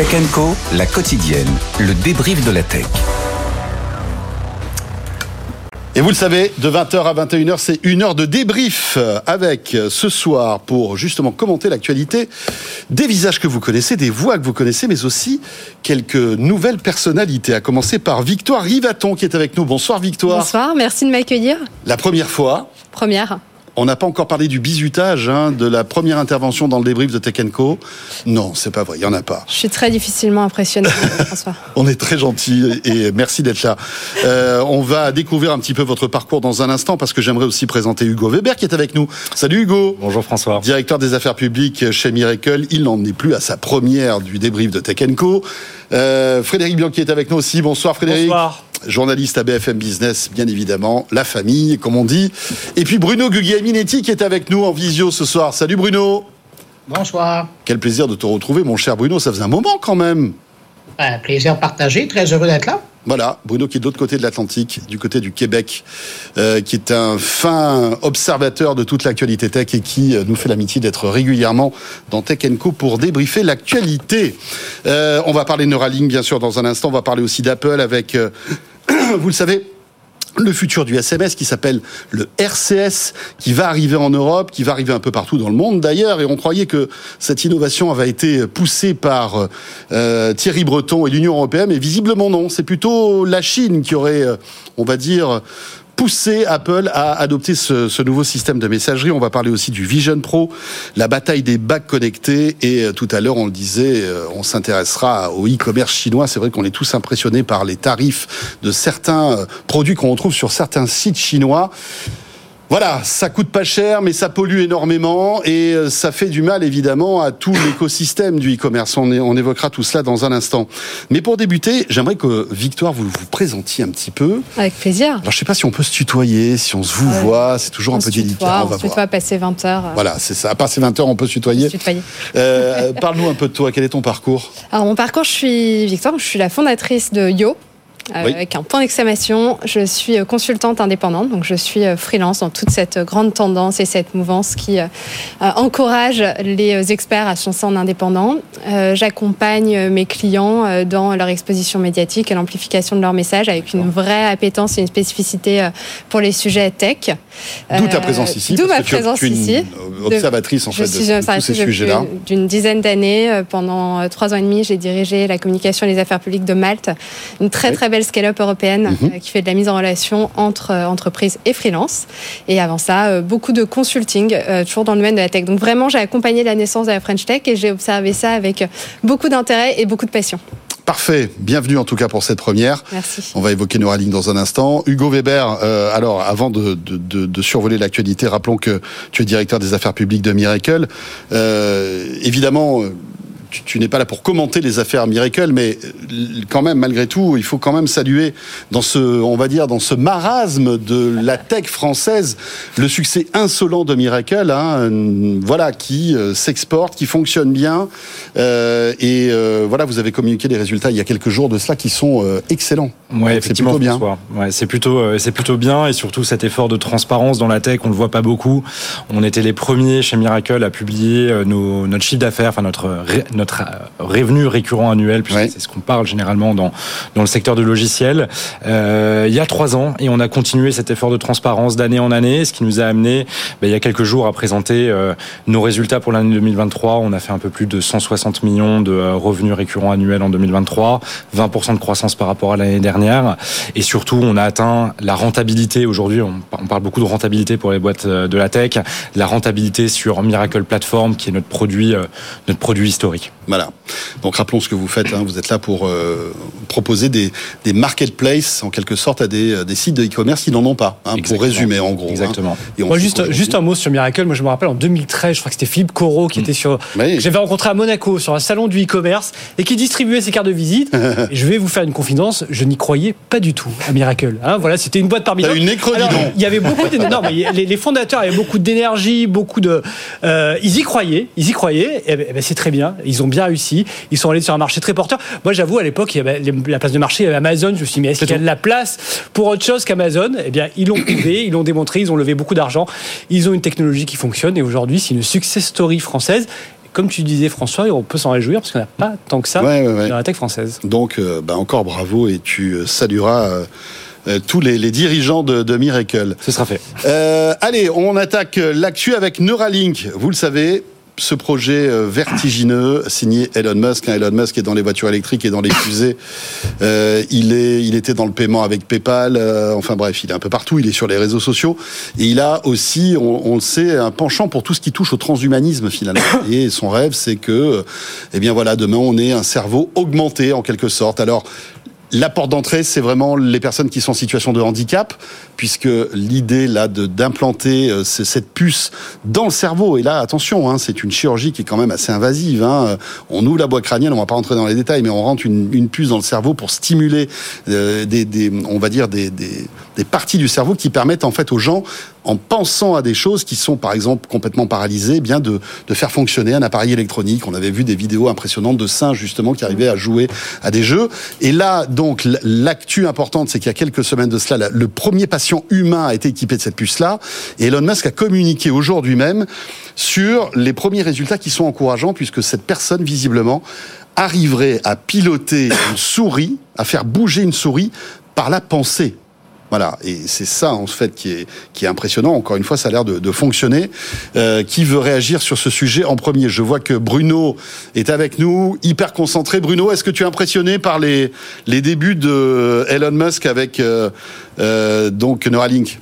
Tech Co, la quotidienne, le débrief de la tech. Et vous le savez, de 20h à 21h, c'est une heure de débrief avec ce soir pour justement commenter l'actualité des visages que vous connaissez, des voix que vous connaissez, mais aussi quelques nouvelles personnalités, à commencer par Victoire Rivaton qui est avec nous. Bonsoir Victoire. Bonsoir, merci de m'accueillir. La première fois. Première. On n'a pas encore parlé du bizutage, hein, de la première intervention dans le débrief de Tech Co. Non, c'est pas vrai, il n'y en a pas. Je suis très difficilement impressionné, François. on est très gentil et merci d'être là. Euh, on va découvrir un petit peu votre parcours dans un instant parce que j'aimerais aussi présenter Hugo Weber qui est avec nous. Salut Hugo. Bonjour François. Directeur des affaires publiques chez Miracle. Il n'en est plus à sa première du débrief de Tech Co. Euh, Frédéric Bianchi est avec nous aussi. Bonsoir Frédéric. Bonsoir journaliste à BFM Business, bien évidemment, la famille, comme on dit. Et puis Bruno Guglielminetti qui est avec nous en visio ce soir. Salut Bruno. Bonsoir. Quel plaisir de te retrouver, mon cher Bruno. Ça faisait un moment quand même. Un plaisir partagé. Très heureux d'être là. Voilà, Bruno qui est de l'autre côté de l'Atlantique, du côté du Québec, euh, qui est un fin observateur de toute l'actualité tech et qui euh, nous fait l'amitié d'être régulièrement dans Tech Co pour débriefer l'actualité. Euh, on va parler Neuralink bien sûr dans un instant, on va parler aussi d'Apple avec, vous le savez, le futur du SMS qui s'appelle le RCS, qui va arriver en Europe, qui va arriver un peu partout dans le monde d'ailleurs, et on croyait que cette innovation avait été poussée par euh, Thierry Breton et l'Union européenne, mais visiblement non, c'est plutôt la Chine qui aurait, euh, on va dire, pousser Apple à adopter ce, nouveau système de messagerie. On va parler aussi du Vision Pro, la bataille des bacs connectés. Et euh, tout à l'heure, on le disait, euh, on s'intéressera au e-commerce chinois. C'est vrai qu'on est tous impressionnés par les tarifs de certains euh, produits qu'on retrouve sur certains sites chinois. Voilà, ça coûte pas cher, mais ça pollue énormément et euh, ça fait du mal évidemment à tout l'écosystème du e-commerce. On, on, évoquera tout cela dans un instant. Mais pour débuter, j'aimerais que Victoire vous vous présentiez un petit peu. Avec plaisir. Alors je sais pas si on peut se tutoyer, si on se vous voit, c'est toujours un peu délicat. on va on se tutoie, passer 20 heures. Voilà, c'est ça. À passer 20 heures, on peut se tutoyer. tutoyer. Euh, Parle-nous un peu de toi. Quel est ton parcours? Alors mon parcours, je suis Victoire. Je suis la fondatrice de Yo. Euh, avec un point d'exclamation. Je suis euh, consultante indépendante, donc je suis euh, freelance dans toute cette grande tendance et cette mouvance qui encourage les experts à se lancer en indépendant. J'accompagne mes clients dans leur exposition médiatique et l'amplification de leur message avec une vraie appétence et une spécificité pour les sujets tech. D'où ta présence ici. D'où ma présence ici. Observatrice en fait de, tous ces sujets-là. D'une dizaine d'années, pendant trois ans et demi, j'ai dirigé la communication et les affaires publiques de Malte, une très très belle scale-up européenne mhm. euh, qui fait de la mise en relation entre euh, entreprises et freelance. Et avant ça, euh, beaucoup de consulting, toujours dans le domaine de la tech. Donc vraiment, j'ai accompagné la naissance de la French Tech et j'ai observé ça avec beaucoup d'intérêt et beaucoup de passion. Parfait. Bienvenue en tout cas pour cette première. Merci. On va évoquer Neuralink dans un instant. Hugo Weber, alors avant de, de, survoler l'actualité, rappelons que tu es directeur des affaires publiques de Miracle. évidemment, tu, n'es pas là pour commenter les affaires Miracle, mais euh, quand même, malgré tout, il faut quand même saluer dans ce, on va dire, dans ce marasme de la tech française, le succès insolent de Miracle, hein, voilà, qui euh, s'exporte, qui fonctionne bien, euh, et voilà, vous avez communiqué les résultats il y a quelques jours de cela qui sont excellents. Ouais, effectivement, c'est plutôt bien. Ouais, c'est plutôt, c'est plutôt bien, et surtout cet effort de transparence dans la tech, on le voit pas beaucoup. On était les premiers chez Miracle à publier nos, notre chiffre d'affaires, enfin notre notre euh, revenu récurrent annuel, puisque c'est ce qu'on parle généralement dans, dans le secteur du logiciel, euh, il y a trois ans. Et on a continué cet effort de transparence d'année en année, ce qui nous a amené, ben, il y a quelques jours, à présenter euh, nos résultats pour l'année 2023. On a fait un peu plus de 160 millions de euh, revenus récurrents annuels en 2023, 20% de croissance par rapport à l'année dernière. Et surtout, on a atteint la rentabilité. Aujourd'hui, on, on parle beaucoup de rentabilité pour les boîtes de la tech, la rentabilité sur Miracle Platform, qui est notre produit, notre produit historique. Voilà. Donc rappelons ce que vous faites. Hein. Vous êtes là pour euh, proposer des, des marketplaces en quelque sorte à des, des sites de e-commerce qui n'en ont pas, hein, pour résumer en gros. hein. Exactement. Et on Moi, sait juste, un mot sur Miracle. Moi, je me rappelle en 2013, je crois que c'était Philippe Corot qui était sur. Oui. J'avais rencontré à Monaco sur un salon du e-commerce et qui distribuait ses cartes de visite. et je vais vous faire une confidence, je n'y croyais pas du tout à Miracle. Hein, voilà, c'était une boîte parmi d'autres. une Alors. Il y avait beaucoup de, non, mais les, les fondateurs avaient beaucoup d'énergie, beaucoup de. euh, ils y croyaient, ils y croyaient. Et, ben, eh ben, c'est très bien. Ils ont bien réussi. Ils sont allés sur un marché très porteur. Moi, j'avoue, à l'époque, il y avait la place de marché, il y avait Amazon. Je me suis dit, mais est-ce qu'il y a de la place pour autre chose qu'Amazon? Eh bien, ils l'ont prouvé, ils l'ont démontré, ils ont levé beaucoup d'argent. Ils ont une technologie qui fonctionne et aujourd'hui, c'est une success story française. Comme tu disais, François, on peut s'en réjouir parce qu'on n'a pas tant que ça Ouais, ouais, ouais. dans la tech française. Donc, euh, bah, encore bravo et tu euh, salueras euh, euh, tous les, les dirigeants de, de Miracle. Ce sera fait. Allez, on attaque l'actu avec Neuralink. Vous le savez, ce projet euh, vertigineux signé Elon Musk. hein, Elon Musk est dans les voitures électriques et dans les fusées. Euh, il est, il était dans le paiement avec PayPal. euh, enfin bref, il est un peu partout. Il est sur les réseaux sociaux et il a aussi, on, le sait, un penchant pour tout ce qui touche au transhumanisme finalement. Et son rêve, c'est que, euh, eh bien voilà, demain on ait un cerveau augmenté en quelque sorte. Alors la porte d'entrée, c'est vraiment les personnes qui sont en situation de handicap, puisque l'idée là d'implanter euh, ce- cette puce dans le cerveau, et là attention, hein, c'est une chirurgie qui est quand même assez invasive. Hein. Euh, On ouvre la boîte crânienne, on va pas rentrer dans les détails, mais on rentre une, puce dans le cerveau pour stimuler euh, des, on va dire des, des parties du cerveau qui permettent en fait aux gens, en pensant à des choses qui sont par exemple complètement paralysées, eh bien de, de faire fonctionner un appareil électronique. On avait vu des vidéos impressionnantes de singes justement qui arrivaient à jouer à des jeux. Et là, donc, l'actu importante, c'est qu'il y a quelques semaines de cela, la- le premier patient humain a été équipé de cette puce-là. Et Elon Musk a communiqué aujourd'hui même sur les premiers résultats qui sont encourageants, puisque cette personne, visiblement, arriverait à piloter une souris, à faire bouger une souris par la pensée. Voilà, et c'est ça en fait qui est, qui est impressionnant. Encore une fois, ça a l'air de, de fonctionner. Euh, qui veut réagir sur ce sujet en premier? Je vois que Bruno est avec nous, hyper concentré. Bruno, est-ce que tu es impressionné par les, les débuts de Elon Musk avec euh, euh, donc Neuralink?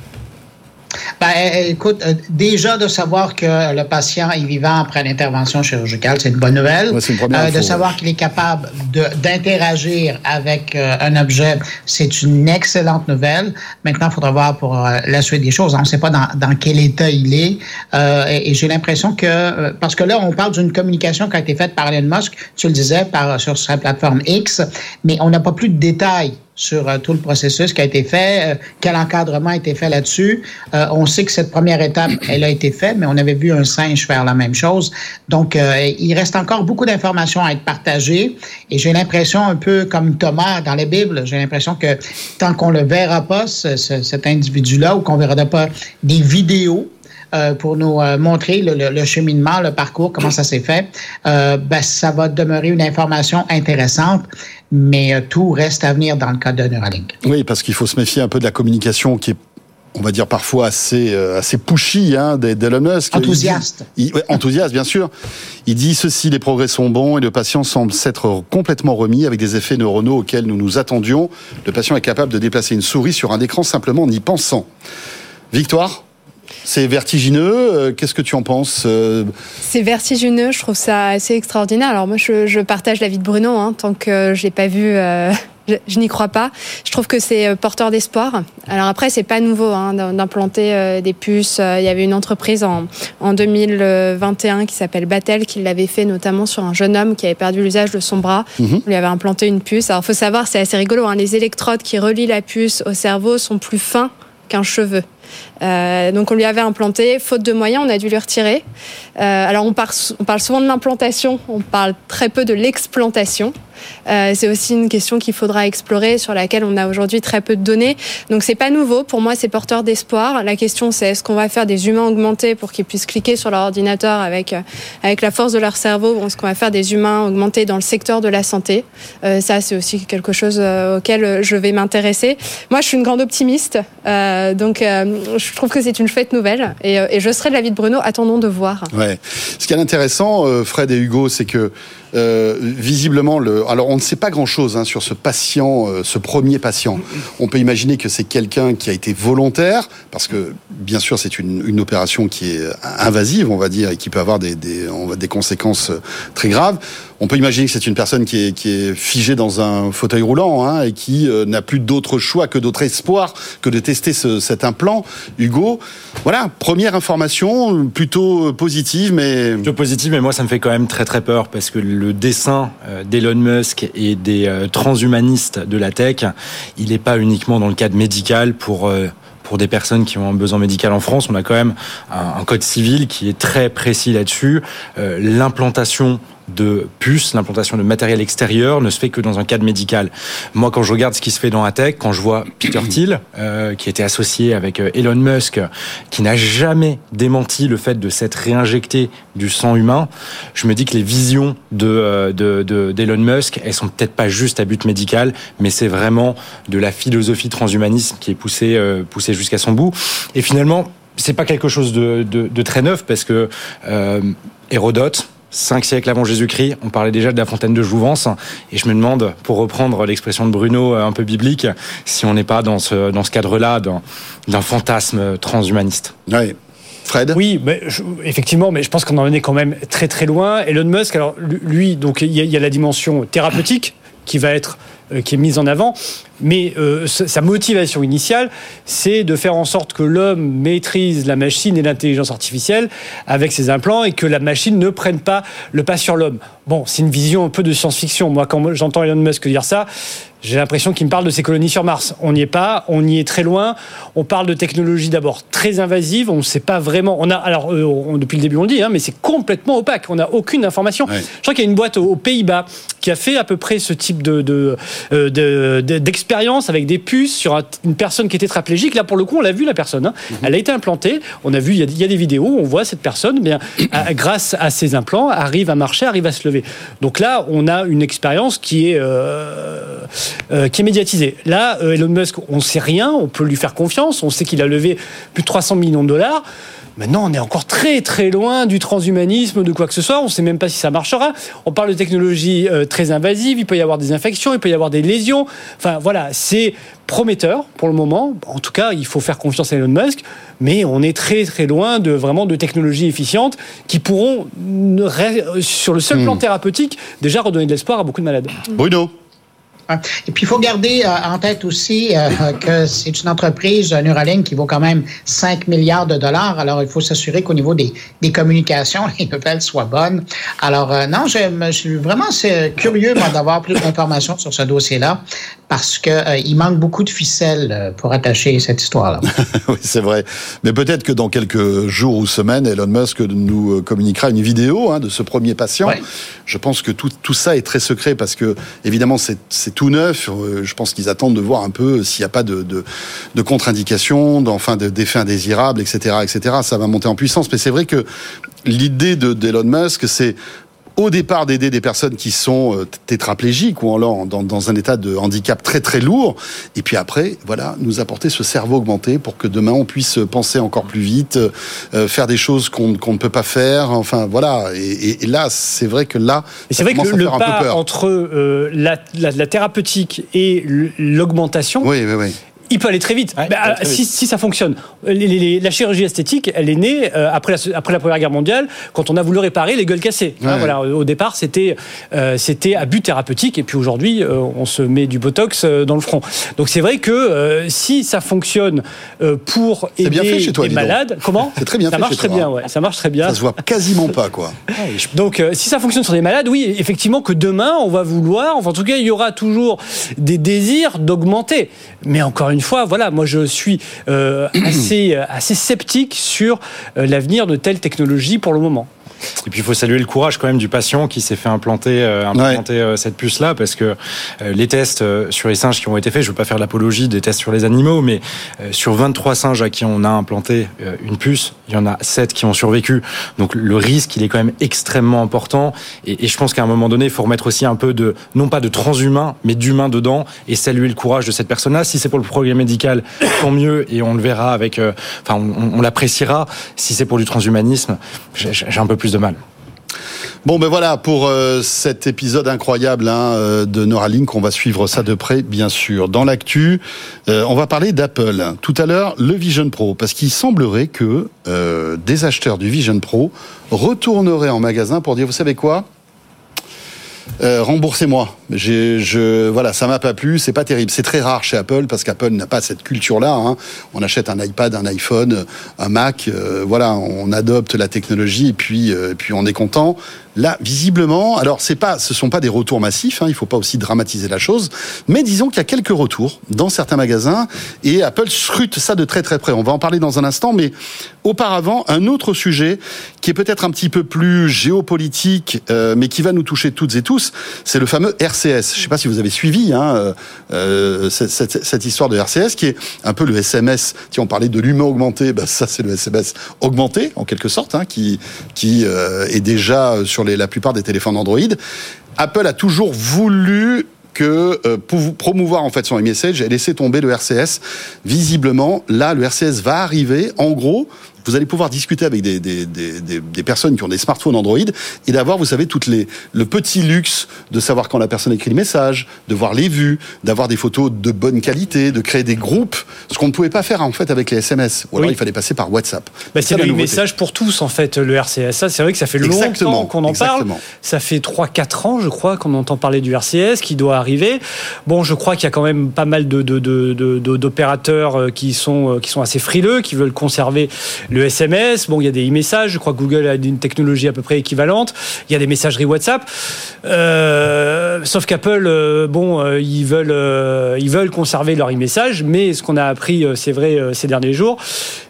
Ben, écoute, euh, déjà de savoir que le patient est vivant après l'intervention chirurgicale, c'est une bonne nouvelle. Ouais, une première Euh, de savoir qu'il est capable d'interagir avec euh, un objet, c'est une excellente nouvelle. Maintenant, il faudra voir pour euh, la suite des choses. On ne sait pas dans, dans quel état il est. Et et j'ai l'impression que, parce que là, on parle d'une communication qui a été faite par Elon Musk, tu le disais, par, sur sa plateforme X, mais on n'a pas plus de détails sur euh, tout le processus qui a été fait, euh, quel encadrement a été fait là-dessus. Euh, on sait que cette première étape, elle a été faite, mais on avait vu un singe faire la même chose. Donc, euh, il reste encore beaucoup d'informations à être partagées. Et j'ai l'impression, un peu comme Thomas dans la Bible, j'ai l'impression que tant qu'on le verra pas, ce- ce- cet individu-là, ou qu'on verra pas des vidéos, euh, pour nous euh, montrer le, le- le cheminement, le parcours, comment ça s'est fait, euh, ben, ça va demeurer une information intéressante, mais tout reste à venir dans le cas de Neuralink. Oui, parce qu'il faut se méfier un peu de la communication qui est on va dire parfois assez assez pushy hein, d'E- d'Elon Musk. Enthousiaste. Il dit- il- ouais, enthousiaste, bien sûr. Il dit ceci les progrès sont bons et le patient semble s'être complètement remis avec des effets neuronaux auxquels nous nous attendions. Le patient est capable de déplacer une souris sur un écran simplement en y pensant. Victoire? C'est vertigineux. euh, Qu'est-ce que tu en penses euh, C'est vertigineux, je trouve ça assez extraordinaire. Alors moi, je, je partage l'avis de Bruno, hein, tant que je l'ai pas vu. euh, je, n'y crois pas. Je trouve que c'est porteur d'espoir. Alors après, c'est pas nouveau hein, d'im- d'implanter des puces. Il y avait une entreprise en, en 2021 qui s'appelle Batel qui l'avait fait notamment sur un jeune homme qui avait perdu l'usage de son bras. Mhm. On lui avait implanté une puce. Alors faut savoir, c'est assez rigolo. Hein, les électrodes qui relient la puce au cerveau sont plus fins qu'un cheveu. Euh, donc on lui avait implanté, faute de moyens, on a dû lui retirer. Euh, alors on, par- on parle souvent de l'implantation, on parle très peu de l'explantation. Euh, c'est aussi une question qu'il faudra explorer, sur laquelle on a aujourd'hui très peu de données. Donc c'est pas nouveau. Pour moi, c'est porteur d'espoir. La question, c'est est-ce qu'on va faire des humains augmentés pour qu'ils puissent cliquer sur leur ordinateur avec euh, avec la force de leur cerveau, ou est-ce qu'on va faire des humains augmentés dans le secteur de la santé? Euh, Ça, c'est aussi quelque chose euh, auquel euh, je vais m'intéresser. Moi, je suis une grande optimiste, euh, donc je trouve que c'est une chouette nouvelle, et, euh, et je serai de l'avis de Bruno. Attendons de voir. Ouais. Ce qui est intéressant, euh, Fred et Hugo, c'est que euh, visiblement, le, alors on ne sait pas grand-chose hein, sur ce patient, euh, ce premier patient. On peut imaginer que c'est quelqu'un qui a été volontaire, parce que bien sûr c'est une, une opération qui est invasive, on va dire, et qui peut avoir des, des, des conséquences euh, très graves. on peut imaginer que c'est une personne qui est, qui est figée dans un fauteuil roulant hein, et qui euh, n'a plus d'autre choix que d'autre espoir que de tester ce, cet implant. Hugo, voilà, première information plutôt positive, mais plutôt positive, mais moi ça me fait quand même très très peur parce que dessin euh, d'Elon Musk et des euh, transhumanistes de la tech, il n'est pas uniquement dans le cadre médical pour pour des personnes qui ont un besoin médical en France. On a quand même un, code civil qui est très précis là-dessus. L'implantation de puces, l'implantation de matériel extérieur ne se fait que dans un cadre médical. Moi, quand je regarde ce qui se fait dans la tech, quand je vois Peter Thiel, euh, qui était associé avec euh, Elon Musk, qui n'a jamais démenti le fait de s'être réinjecté du sang humain, je me dis que les visions de euh, d'Elon Musk, elles sont peut-être pas juste à but médical, mais c'est vraiment de la philosophie transhumanisme qui est poussée poussée jusqu'à son bout. Et finalement, c'est pas quelque chose de, de, très neuf parce que Hérodote, Cinq siècles avant Jésus-Christ, on parlait déjà de la fontaine de Jouvence, et je me demande, pour reprendre l'expression de Bruno euh, un peu biblique, si on n'est pas dans ce, dans ce cadre-là d'un fantasme transhumaniste. Oui. Fred? Oui, mais effectivement, mais je pense qu'on en est quand même très très loin. Elon Musk, alors lui, donc il y, a la dimension thérapeutique qui va être qui est mise en avant, mais euh, sa motivation initiale, c'est de faire en sorte que l'homme maîtrise la machine et l'intelligence artificielle avec ses implants et que la machine ne prenne pas le pas sur l'homme. Bon, c'est une vision un peu de science-fiction. Moi, quand j'entends Elon Musk dire ça, j'ai l'impression qu'il me parle de ses colonies sur Mars. On n'y est pas, on y est très loin. On parle de technologies d'abord très invasives. On ne sait pas vraiment. On a, alors euh, depuis le début on le dit, hein, mais c'est complètement opaque. On n'a aucune information. Je crois qu'il y a une boîte aux, Pays-Bas qui a fait à peu près ce type de, de, euh, d'expérience avec des puces sur une personne qui était tétraplégique. Là, pour le coup, on l'a vu la personne. Hein. Mhm. Elle a été implantée. On a vu, il y a, des vidéos. On voit cette personne, bien, grâce à ses implants, arrive à marcher, arrive à se lever. Donc là, on a une expérience qui est euh, euh, qui est médiatisée. Là, euh, Elon Musk, on ne sait rien, on peut lui faire confiance. On sait qu'il a levé plus de 300 millions de dollars. Maintenant, on est encore très très loin du transhumanisme, de quoi que ce soit. On ne sait même pas si ça marchera. On parle de technologies très invasives. Il peut y avoir des infections, il peut y avoir des lésions. Enfin, voilà, c'est prometteur pour le moment. En tout cas, il faut faire confiance à Elon Musk mais on est très très loin de vraiment de technologies efficientes qui pourront, sur le seul plan hmm. thérapeutique, déjà redonner de l'espoir à beaucoup de malades. Bruno et puis, il faut garder euh, en tête aussi euh, que c'est une entreprise, Neuralink, qui vaut quand même 5 milliards de dollars. Alors, il faut s'assurer qu'au niveau des, des, communications, les nouvelles soient bonnes. Alors, euh, non, je, je, suis vraiment curieux d'avoir plus d'informations sur ce dossier-là parce que il manque beaucoup de ficelles pour attacher cette histoire-là. oui, c'est vrai. Mais peut-être que dans quelques jours ou semaines, Elon Musk nous communiquera une vidéo hein, de ce premier patient. Je pense que tout, tout ça est très secret parce que, évidemment, c'est tout neuf. Euh, je pense qu'ils attendent de voir un peu s'il n'y a pas de, de, contre-indications, d'enfin d'effets indésirables, etc., etc. Ça va monter en puissance. Mais c'est vrai que l'idée d'Elon Musk, c'est au départ d'aider des personnes qui sont euh, tétraplégiques ou alors dans, dans, un état de handicap très très lourd, et puis après, voilà, nous apporter ce cerveau augmenté pour que demain on puisse penser encore plus vite, euh, faire des choses qu'on ne peut pas faire, enfin voilà. Et, et, là, c'est vrai que là, c'est vrai que le, pas entre euh, la, la, la, thérapeutique et l'augmentation, oui, oui, oui il peut aller très vite. Bah, si, si, ça fonctionne. la chirurgie esthétique, elle est née euh, après, la, après la Première Guerre mondiale, quand on a voulu réparer les gueules cassées. Hein, voilà, au départ, c'était euh, c'était à but thérapeutique, et puis aujourd'hui, euh, on se met du botox dans le front. Donc c'est vrai que si ça fonctionne pour aider bien fait chez toi, les malades, comment C'est très bien. Ça marche très bien, ouais. Ça marche très bien. Ça se voit quasiment pas, quoi. Donc si ça fonctionne sur des malades, oui, effectivement que demain, on va vouloir, enfin en tout cas, il y aura toujours des désirs d'augmenter. Mais encore une une fois, voilà, moi je suis euh, assez, assez sceptique sur euh, l'avenir de telles technologies pour le moment. Et puis il faut saluer le courage quand même du patient qui s'est fait implanter, euh, implanter euh, cette puce-là, parce que euh, les tests sur les singes qui ont été faits, je ne veux pas faire l'apologie des tests sur les animaux, mais sur 23 singes à qui on a implanté une puce, il y en a 7 qui ont survécu. Donc le risque, il est quand même extrêmement important. Et, et je pense qu'à un moment donné, il faut remettre aussi un peu de, non pas de transhumain, mais d'humain dedans, et saluer le courage de cette personne-là. Si c'est pour le progrès médical, tant mieux, et on le verra avec, enfin, on, on l'appréciera. Si c'est pour du transhumanisme, j'ai un peu plus de mal. Bon, ben voilà pour euh, cet épisode incroyable hein, euh, de Neuralink. On va suivre ça de près, bien sûr. Dans l'actu, euh, on va parler d'Apple. Tout à l'heure, le Vision Pro, parce qu'il semblerait que des acheteurs du Vision Pro retourneraient en magasin pour dire, vous savez quoi? Euh, remboursez-moi. Je, voilà, ça m'a pas plu, c'est pas terrible. C'est très rare chez Apple parce qu'Apple n'a pas cette culture-là. Hein. On achète un iPad, un iPhone, un Mac, euh, voilà, on adopte la technologie et puis, euh, puis on est content. Là, visiblement, alors c'est pas, ce sont pas des retours massifs. Hein, il faut pas aussi dramatiser la chose, mais disons qu'il y a quelques retours dans certains magasins et Apple scrute ça de très très près. On va en parler dans un instant, mais auparavant, un autre sujet qui est peut-être un petit peu plus géopolitique, mais qui va nous toucher toutes et tous, c'est le fameux RCS. Je ne sais pas si vous avez suivi hein, euh, euh, cette, histoire de RCS, qui est un peu le SMS. Si on parlait de l'humain augmenté, bah, ça c'est le SMS augmenté en quelque sorte, hein, qui, euh, est déjà sur la plupart des téléphones Android. Apple a toujours voulu que euh, promouvoir en fait son message et laisser tomber le RCS. Visiblement, là, le RCS va arriver. En gros, vous allez pouvoir discuter avec des, des, des, des, personnes qui ont des smartphones Android et d'avoir, vous savez, toutes les, le petit luxe de savoir quand la personne écrit le message, de voir les vues, d'avoir des photos de bonne qualité, de créer des groupes, ce qu'on ne pouvait pas faire en fait avec les SMS. Ou alors il fallait passer par WhatsApp. Bah, c'est le message pour tous en fait, le RCS. C'est vrai que ça fait longtemps qu'on en parle. Ça fait 3-4 ans, je crois, qu'on entend parler du RCS qui doit arriver. Bon, je crois qu'il y a quand même pas mal de, d'opérateurs euh, qui sont, euh, qui sont assez frileux, qui veulent conserver le SMS, bon, il y a des e-messages, je crois que Google a une technologie à peu près équivalente, il y a des messageries WhatsApp, euh, sauf qu'Apple, euh, bon, euh, ils, veulent, ils veulent conserver leur e-message, mais ce qu'on a appris, c'est vrai, ces derniers jours,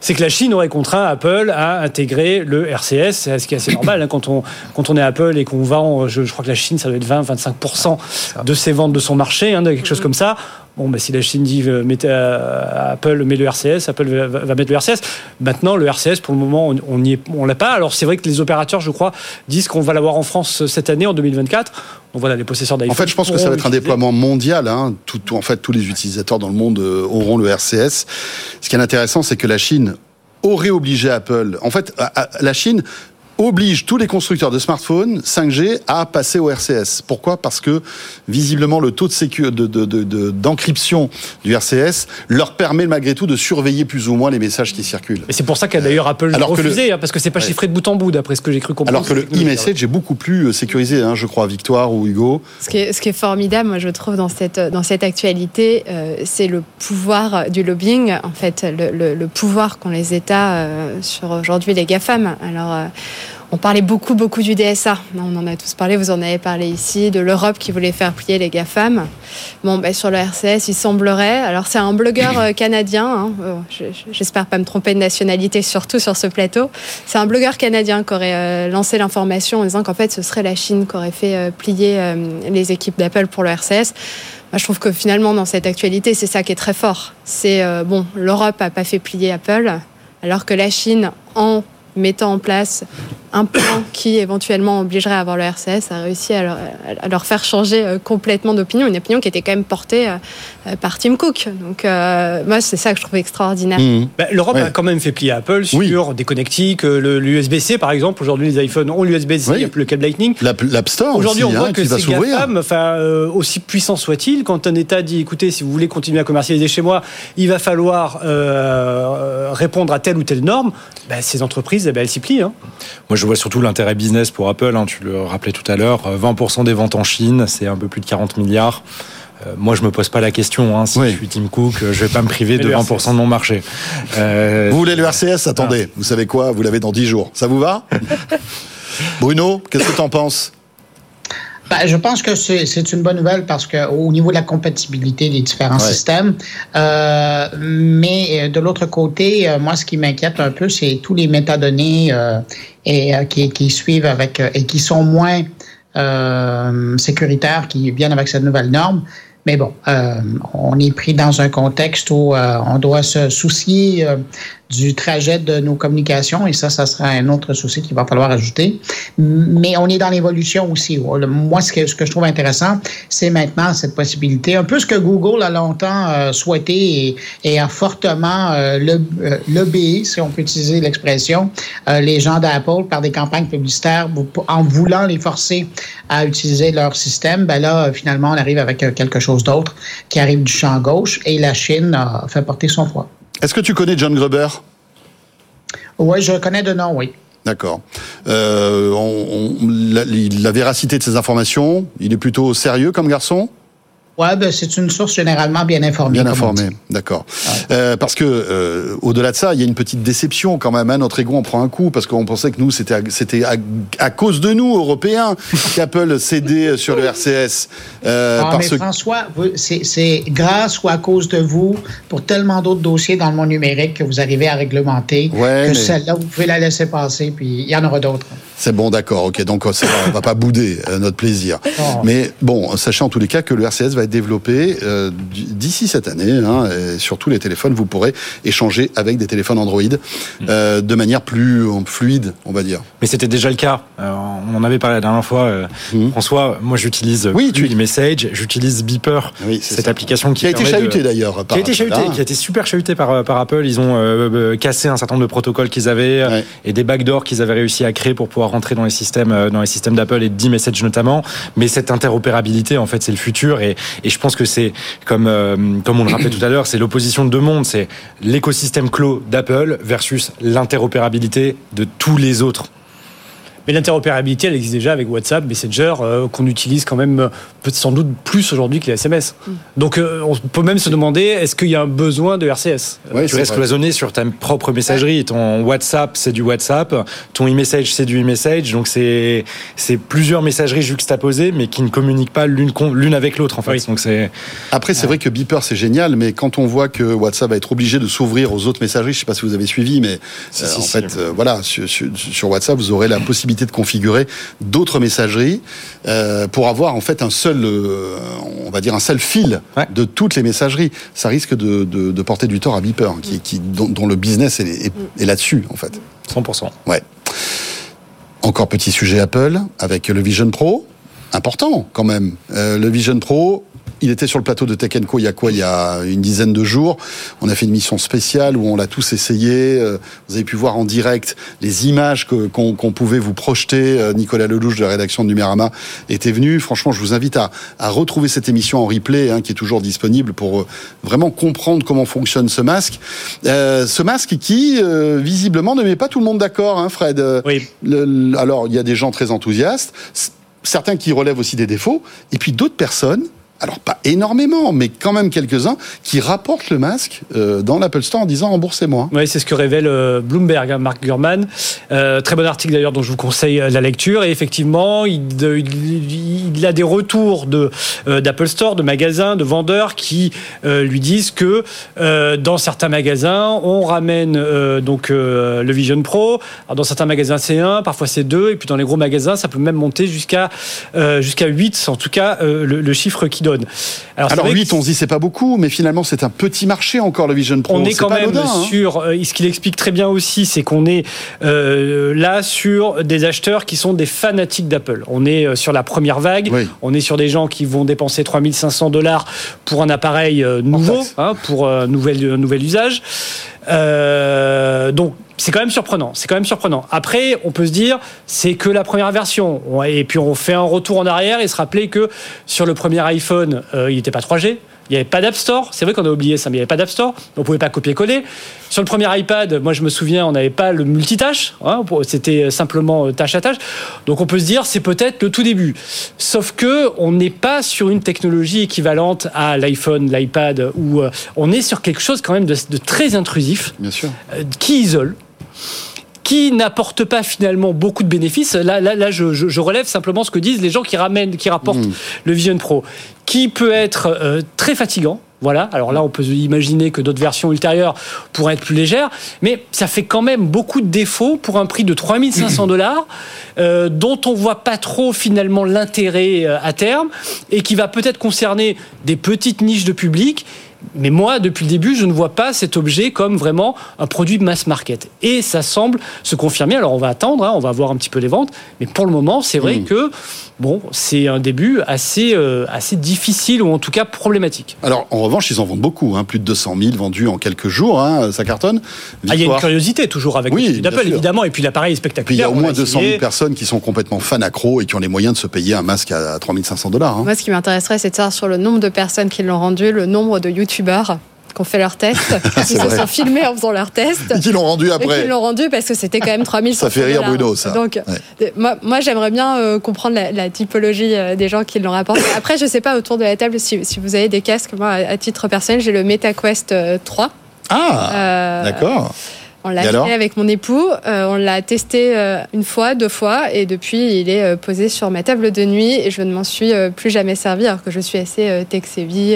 c'est que la Chine aurait contraint Apple à intégrer le RCS, ce qui est assez normal hein, quand, on, quand on est Apple et qu'on vend, je, crois que la Chine, ça doit être 20-25% de ses ventes de son marché, hein, quelque chose comme ça. Bon, bah, si la Chine dit euh, mettez, euh, Apple met le RCS, Apple va, mettre le RCS. Maintenant, le RCS, pour le moment, on n'y on l'a pas. Alors, c'est vrai que les opérateurs, je crois, disent qu'on va l'avoir en France cette année, en 2024. Donc voilà, les possesseurs d'iPhone. En fait, je pense que ça va être un déploiement mondial. Hein. Tout, en fait, tous les utilisateurs dans le monde euh, auront le RCS. Ce qui est intéressant, c'est que la Chine aurait obligé Apple. En fait, la Chine oblige tous les constructeurs de smartphones 5G à passer au RCS. Pourquoi? Parce que visiblement le taux de d'encryption de, de, du RCS leur permet malgré tout de surveiller plus ou moins les messages qui circulent. Et c'est pour ça qu'a d'ailleurs Apple Alors refusé, hein, parce que c'est pas chiffré de bout en bout d'après ce que j'ai cru comprendre. Alors que le e-message est beaucoup plus euh, sécurisé, hein, je crois, Victoire ou Hugo? Ce qui est, ce qui est formidable, moi je trouve dans cette dans cette actualité, euh, c'est le pouvoir du lobbying, en fait, le, le, pouvoir qu'ont les États euh, sur aujourd'hui les GAFAM. Alors on parlait beaucoup, beaucoup du DSA. On en a tous parlé, vous en avez parlé ici, de l'Europe qui voulait faire plier les GAFAM. Bon, ben, sur le RCS, il semblerait. Alors, c'est un blogueur euh, canadien. Hein. Euh, j'espère pas me tromper de nationalité, surtout sur ce plateau. C'est un blogueur canadien qui aurait euh, lancé l'information en disant qu'en fait, ce serait la Chine qui aurait fait plier les équipes d'Apple pour le RCS. Moi, je trouve que finalement, dans cette actualité, c'est ça qui est très fort. C'est, bon, l'Europe n'a pas fait plier Apple, alors que la Chine, en mettant en place un plan qui éventuellement obligerait à avoir le RCS, a réussi à leur, faire changer euh, complètement d'opinion, une opinion qui était quand même portée euh, euh, par Tim Cook. Donc moi, c'est ça que je trouve extraordinaire. Mmh. Bah, L'Europe a quand même fait plier Apple sur des connectiques, l'USB-C par exemple. Aujourd'hui, les iPhones ont l'USB-C, il n'y a plus le câble Lightning. L'App Store Aujourd'hui, on voit hein, que ces GAFAM, enfin, aussi puissant soit-il, quand un État dit, écoutez, si vous voulez continuer à commercialiser chez moi, il va falloir répondre à telle ou telle norme, bah, ces entreprises, eh ben, elles s'y plient. Hein. Moi, je vois surtout l'intérêt business pour Apple. Hein, tu le rappelais tout à l'heure. 20% euh, des ventes en Chine, c'est un peu plus de 40 milliards. Euh, moi, je me pose pas la question. Hein, si je suis Tim Cook, euh, je vais pas me priver de 20% de mon marché. vous voulez le RCS Attendez, vous savez quoi? Vous l'avez dans 10 jours. Ça vous va? Bruno, qu'est-ce que tu en penses? Ben, je pense que c'est une bonne nouvelle parce qu'au niveau de la compatibilité des différents systèmes, euh, mais euh, de l'autre côté, euh, moi, ce qui m'inquiète un peu, c'est tous les métadonnées euh, et, qui, qui, suivent avec et qui sont moins sécuritaires, qui viennent avec cette nouvelle norme. Mais bon, on est pris dans un contexte où on doit se soucier du trajet de nos communications, et ça, ça sera un autre souci qu'il va falloir ajouter. Mais on est dans l'évolution aussi. Moi, ce que, ce que je trouve intéressant, c'est maintenant cette possibilité, un peu ce que Google a longtemps euh, souhaité et, a fortement euh, euh, si on peut utiliser l'expression, euh, les gens d'Apple par des campagnes publicitaires en voulant les forcer à utiliser leur système. Ben là, finalement, on arrive avec quelque chose d'autre qui arrive du champ gauche et la Chine a fait porter son poids. Est-ce que tu connais John Gruber? Oui, je le connais de nom, oui. D'accord. Euh, la véracité de ces informations, il est plutôt sérieux comme garçon? Ouais, ben, c'est une source généralement bien informée. Bien comme on informé, dit. d'accord. Euh, parce que euh, au-delà de ça, il y a une petite déception quand même. Hein, notre ego en prend un coup parce qu'on pensait que nous, c'était à, c'était à, à cause de nous Européens qu'Apple cédait sur le RCS. Euh, Ah, parce mais François, c'est c'est grâce ou à cause de vous, pour tellement d'autres dossiers dans le monde numérique que vous arrivez à réglementer, Ouais, que mais- celle-là, vous pouvez la laisser passer, puis il y en aura d'autres. C'est bon, d'accord, ok. Donc ça va, on va pas bouder euh, notre plaisir. Non. Mais bon, sachez en tous les cas que le RCS va être développé euh, d'ici cette année. Hein, et sur tous les téléphones, vous pourrez échanger avec des téléphones Android euh, de manière plus euh, fluide, on va dire. Mais c'était déjà le cas. Euh, on en avait parlé la dernière fois. euh, Mhm. François, moi j'utilise Oui, tu- message j'utilise Beeper, Oui, cette ça. application qui, Qui a été permet de- chahuté d'ailleurs. qui a été Apple, chahuté, hein. qui a été super chahuté par, par Apple. Ils ont euh, euh, cassé un certain nombre de protocoles qu'ils avaient euh, Ouais. et des backdoors qu'ils avaient réussi à créer pour pouvoir rentrer dans les systèmes, euh, dans les systèmes d'Apple et d'e-message notamment. Mais cette interopérabilité, en fait, c'est le futur et, je pense que c'est comme euh, comme on le rappelait tout à l'heure, c'est l'opposition de deux mondes. C'est l'écosystème clos d'Apple versus l'interopérabilité de tous les autres. Mais l'interopérabilité, elle existe déjà avec WhatsApp, Messenger, euh, qu'on utilise quand même euh, sans doute plus aujourd'hui que les SMS. Donc euh, on peut même se demander, est-ce qu'il y a un besoin de RCS Ouais, tu restes cloisonné sur ta propre messagerie. Ton WhatsApp, c'est du WhatsApp. Ton e-message, c'est du e-message. Donc, c'est, plusieurs messageries juxtaposées, mais qui ne communiquent pas l'une, avec l'autre, en fait. Oui. Donc, c'est, Après, c'est vrai que Beeper, c'est génial, mais quand on voit que WhatsApp va être obligé de s'ouvrir aux autres messageries, je sais pas si vous avez suivi, mais Si, euh, si, en si. fait, euh, voilà, sur, sur- sur WhatsApp, vous aurez la possibilité de configurer d'autres messageries euh, pour avoir en fait un seul, euh, on va dire un seul fil Ouais. de toutes les messageries. Ça risque de, de- de porter du tort à Beeper, qui, qui- dont, dont le business est, est- est là-dessus, en fait. 100%. Ouais. Encore petit sujet Apple avec le Vision Pro. Important quand même. Euh, le Vision Pro, il était sur le plateau de Tech Co il y a quoi? Il y a une dizaine de jours. On a fait une mission spéciale où on l'a tous essayé. Euh, Vous avez pu voir en direct les images qu'on pouvait vous projeter. Euh, Nicolas Lelouch de la rédaction de Numérama était venu. Franchement, je vous invite à, à retrouver cette émission en replay hein, qui est toujours disponible pour euh, vraiment comprendre comment fonctionne ce masque. Euh, ce masque qui, euh, visiblement, ne met pas tout le monde d'accord, hein, Fred. Oui. le- le- alors, il y a des gens très enthousiastes, certains qui relèvent aussi des défauts, et puis d'autres personnes, alors pas énormément, mais quand même quelques-uns, qui rapportent le masque euh, dans l'Apple Store en disant remboursez-moi. Oui, c'est ce que révèle euh, Bloomberg, hein, Mark Gurman. Euh, très bon article d'ailleurs dont je vous conseille la lecture. Et effectivement, il, a des retours de d'Apple Store, de magasins, de vendeurs qui lui disent que dans certains magasins, on ramène donc le Vision Pro. Dans certains magasins, c'est 1, parfois c'est 2, et puis dans les gros magasins, ça peut même monter jusqu'à jusqu'à 8, en tout cas le, le chiffre qui donne. Alors que 8, on se dit c'est pas beaucoup, mais finalement c'est un petit marché encore le Vision Pro. on est quand même anodin, hein. sur euh, ce qu'il explique très bien aussi, c'est qu'on est euh, là sur des acheteurs qui sont des fanatiques d'Apple. On est euh, sur la première vague. Oui. On est sur des gens qui vont dépenser 3500 dollars pour un appareil nouveau, hein, pour un nouvel, un nouvel usage. Euh, donc c'est quand même surprenant. C'est quand même surprenant. Après, on peut se dire, c'est que la première version. On- Et puis on fait un retour en arrière et se rappeler que sur le premier iPhone, euh, il n'était pas 3G. Il n'y avait pas d'App Store. C'est vrai qu'on a oublié ça, mais il n'y avait pas d'App Store. On ne pouvait pas copier-coller. Sur le premier iPad, moi je me souviens, on n'avait pas le multitâche. hein, C'était simplement euh, tâche à tâche. Donc on peut se dire, c'est peut-être le tout début. Sauf que on n'est pas sur une technologie équivalente à l'iPhone, l'iPad, où euh, on est sur quelque chose quand même de, de très intrusif Bien sûr. euh, qui isole qui n'apporte pas finalement beaucoup de bénéfices. Là, là, là je, relève simplement ce que disent les gens qui ramènent, qui rapportent Mm. le Vision Pro, qui peut être euh, très fatigant. Voilà. Alors là, on peut imaginer que d'autres versions ultérieures pourraient être plus légères, mais ça fait quand même beaucoup de défauts pour un prix de 3500 dollars, euh, dont on voit pas trop finalement l'intérêt euh, à terme, et qui va peut-être concerner des petites niches de public. Mais moi, depuis le début, je ne vois pas cet objet comme vraiment un produit mass market. Et ça semble se confirmer. Alors, on va attendre, hein, on va voir un petit peu les ventes. Mais pour le moment, c'est vrai Mm. que bon, c'est un début assez, euh, assez difficile ou en tout cas problématique. Alors en revanche, ils en vendent beaucoup, hein, plus de 200 000 vendus en quelques jours, hein, ça cartonne. Ah, il y a une curiosité toujours avec Oui, d'Apple, évidemment. Et puis l'appareil est Puis il y spectaculaire. a au moins l'a 200 000 essayé. personnes qui sont complètement fans accros et qui ont les moyens de se payer un masque à 3500 dollars. hein. Moi, ce qui m'intéresserait, c'est de savoir sur le nombre de personnes qui l'ont rendu, le nombre de youtubeurs qui ont fait leur test, Ah, qui se sont filmés en faisant leur test. Et qui l'ont rendu Et après. qui l'ont rendu parce que c'était quand même 3500 Ça fait rire. Bruno, ça. Donc, Ouais. euh, moi, moi j'aimerais bien euh, comprendre la, la typologie euh, des gens qui l'ont rapporté. Après, je sais pas autour de la table si, si vous avez des casques. Moi, à, à titre personnel, j'ai le MetaQuest euh, 3. Ah, d'accord. On l'a Et acheté avec mon époux. euh, on l'a testé euh, une fois, deux fois, et depuis, il est euh, posé sur ma table de nuit et je ne m'en suis plus jamais servi, alors que je suis assez euh, tech-savvy.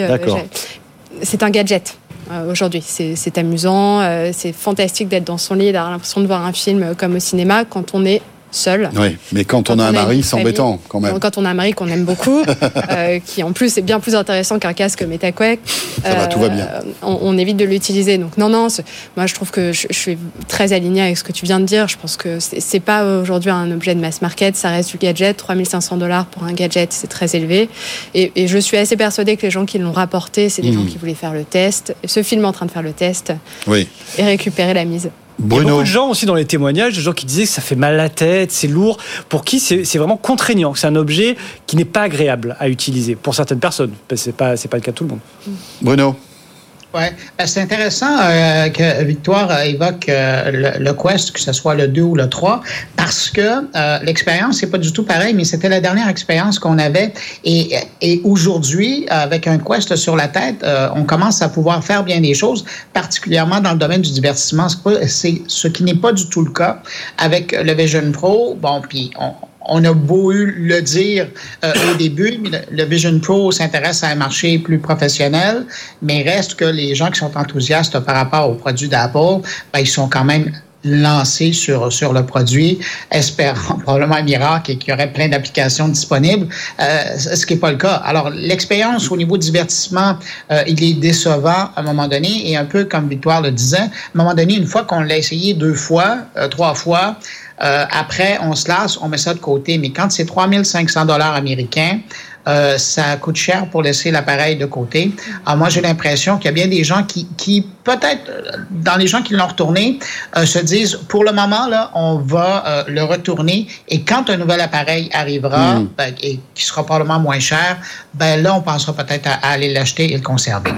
C'est un gadget. euh, Aujourd'hui, c'est c'est amusant, euh, c'est fantastique d'être dans son lit, d'avoir l'impression de voir un film euh, comme au cinéma quand on est seul. Oui, mais quand on a un mari, c'est embêtant quand même. Quand on a un mari qu'on aime beaucoup, euh, qui en plus est bien plus intéressant qu'un casque MetaQuest, Ça va, tout va bien. on, on évite de l'utiliser. Donc non, non, moi je trouve que je, je suis très alignée avec ce que tu viens de dire. Je pense que c'est pas aujourd'hui un objet de mass market, ça reste du gadget. 3500 dollars pour un gadget, c'est très élevé. Et, et je suis assez persuadée que les gens qui l'ont rapporté, c'est des gens qui voulaient faire le test, se filmer en train de faire le test Oui. et récupérer la mise. Il y a Bruno. beaucoup de gens aussi dans les témoignages, de gens qui disaient que ça fait mal à la tête, c'est lourd, pour qui c'est vraiment contraignant, c'est un objet qui n'est pas agréable à utiliser pour certaines personnes. C'est pas c'est pas le cas de tout le monde. Bruno. Ouais, Ben, c'est intéressant euh, que Victoire euh, évoque euh, le, le Quest, que ce soit le 2 ou le 3, parce que euh, l'expérience c'est pas du tout pareil, mais c'était la dernière expérience qu'on avait. Et, et aujourd'hui, avec un Quest sur la tête, euh, on commence à pouvoir faire bien des choses, particulièrement dans le domaine du divertissement. C'est ce qui n'est pas du tout le cas avec le Vision Pro. Bon, puis on, on a beau le dire euh, au début, mais le, le Vision Pro s'intéresse à un marché plus professionnel, mais reste que les gens qui sont enthousiastes par rapport aux produits d'Apple, ben, ils sont quand même lancés sur, sur le produit, espérant probablement un miracle et qu'il y aurait plein d'applications disponibles, euh, ce qui n'est pas le cas. Alors, l'expérience au niveau divertissement, euh, il est décevant à un moment donné, et un peu comme Victoire le disait, à un moment donné, une fois qu'on l'a essayé deux fois, euh, trois fois, euh, après, on se lasse, on met ça de côté. Mais quand c'est 3500 dollars américains, euh, ça coûte cher pour laisser l'appareil de côté. Alors moi, j'ai l'impression qu'il y a bien des gens qui, qui peut-être, euh, dans les gens qui l'ont retourné, euh, se disent, pour le moment, là, on va euh, le retourner. Et quand un nouvel appareil arrivera, Mm. ben, et qui sera probablement moins cher, ben là, on pensera peut-être à, à aller l'acheter et le conserver.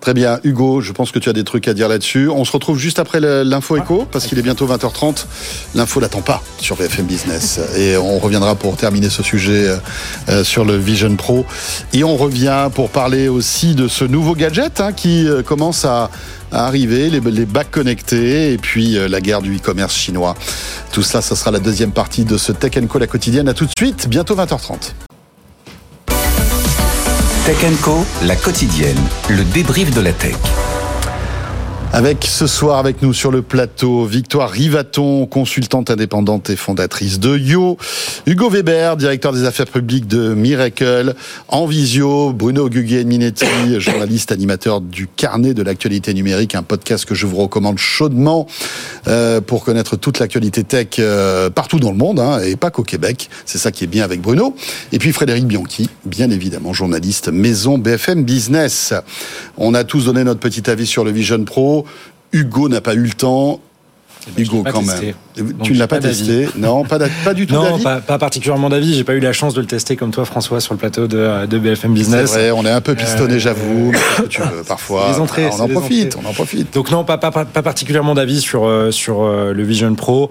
Très bien. Hugo, je pense que tu as des trucs à dire là-dessus. On se retrouve juste après l'info écho, parce qu'il est bientôt 20h30. L'info n'attend pas sur BFM Business. Et on reviendra pour terminer ce sujet euh, euh, sur le Vision Pro. Et on revient pour parler aussi de ce nouveau gadget hein, qui euh, commence à, à arriver, les, les bacs connectés, et puis la guerre du e-commerce chinois. Tout cela, ce sera la deuxième partie de ce Tech Co, la quotidienne. À tout de suite, bientôt 20h30. Tech Co, la quotidienne, le débrief de la tech. Avec ce soir avec nous sur le plateau, Victoire Rivaton, consultante indépendante et fondatrice de Yo, Hugo Weber, directeur des affaires publiques de Miracle, en visio, Bruno Guglielminetti, journaliste animateur du Carnet de l'actualité numérique, un podcast que je vous recommande chaudement euh, pour connaître toute l'actualité tech euh, partout dans le monde, hein, et pas qu'au Québec. C'est ça qui est bien avec Bruno. Et puis Frédéric Bianchi, bien évidemment journaliste maison BFM Business. On a tous donné notre petit avis sur le Vision Pro. Hugo n'a pas eu le temps. ben, je Hugo, quand testé. même. Donc, tu ne l'as pas, pas testé Non, pas, du tout Non, pas, pas particulièrement d'avis. J'ai pas eu la chance de le tester comme toi, François, sur le plateau de, de BFM C'est Business. vrai, on est un peu pistonné, Euh, j'avoue. tu veux, parfois, les entrées, on en profite, entrées. on en profite. Donc non, pas particulièrement d'avis sur, euh, sur euh, le Vision Pro.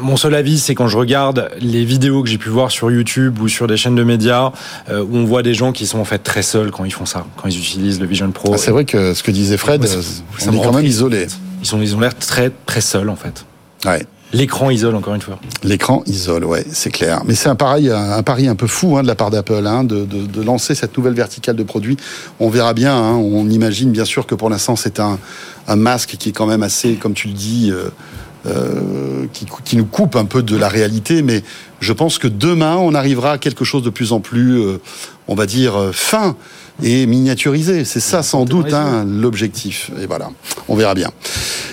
Mon seul avis, c'est quand je regarde les vidéos que j'ai pu voir sur YouTube ou sur des chaînes de médias euh, où on voit des gens qui sont en fait très seuls quand ils font ça, quand ils utilisent le Vision Pro. Ah, c'est vrai que ce que disait Fred, ça- euh, ça on est quand même isolé. Ils sont, ils ont l'air très très seuls en fait. Ouais. L'écran isole encore une fois. L'écran isole, ouais, c'est clair. Mais c'est un pareil, un, un pari un peu fou hein, de la part d'Apple, hein, de, de, de lancer cette nouvelle verticale de produits. On verra bien. Hein, on imagine bien sûr que pour l'instant c'est un, un masque qui est quand même assez, comme tu le dis, euh, euh, qui, qui nous coupe un peu de la réalité. Mais je pense que demain on arrivera à quelque chose de plus en plus, euh, on va dire, euh, fin et miniaturisé. C'est ça sans doute hein, l'objectif. Et voilà, on verra bien.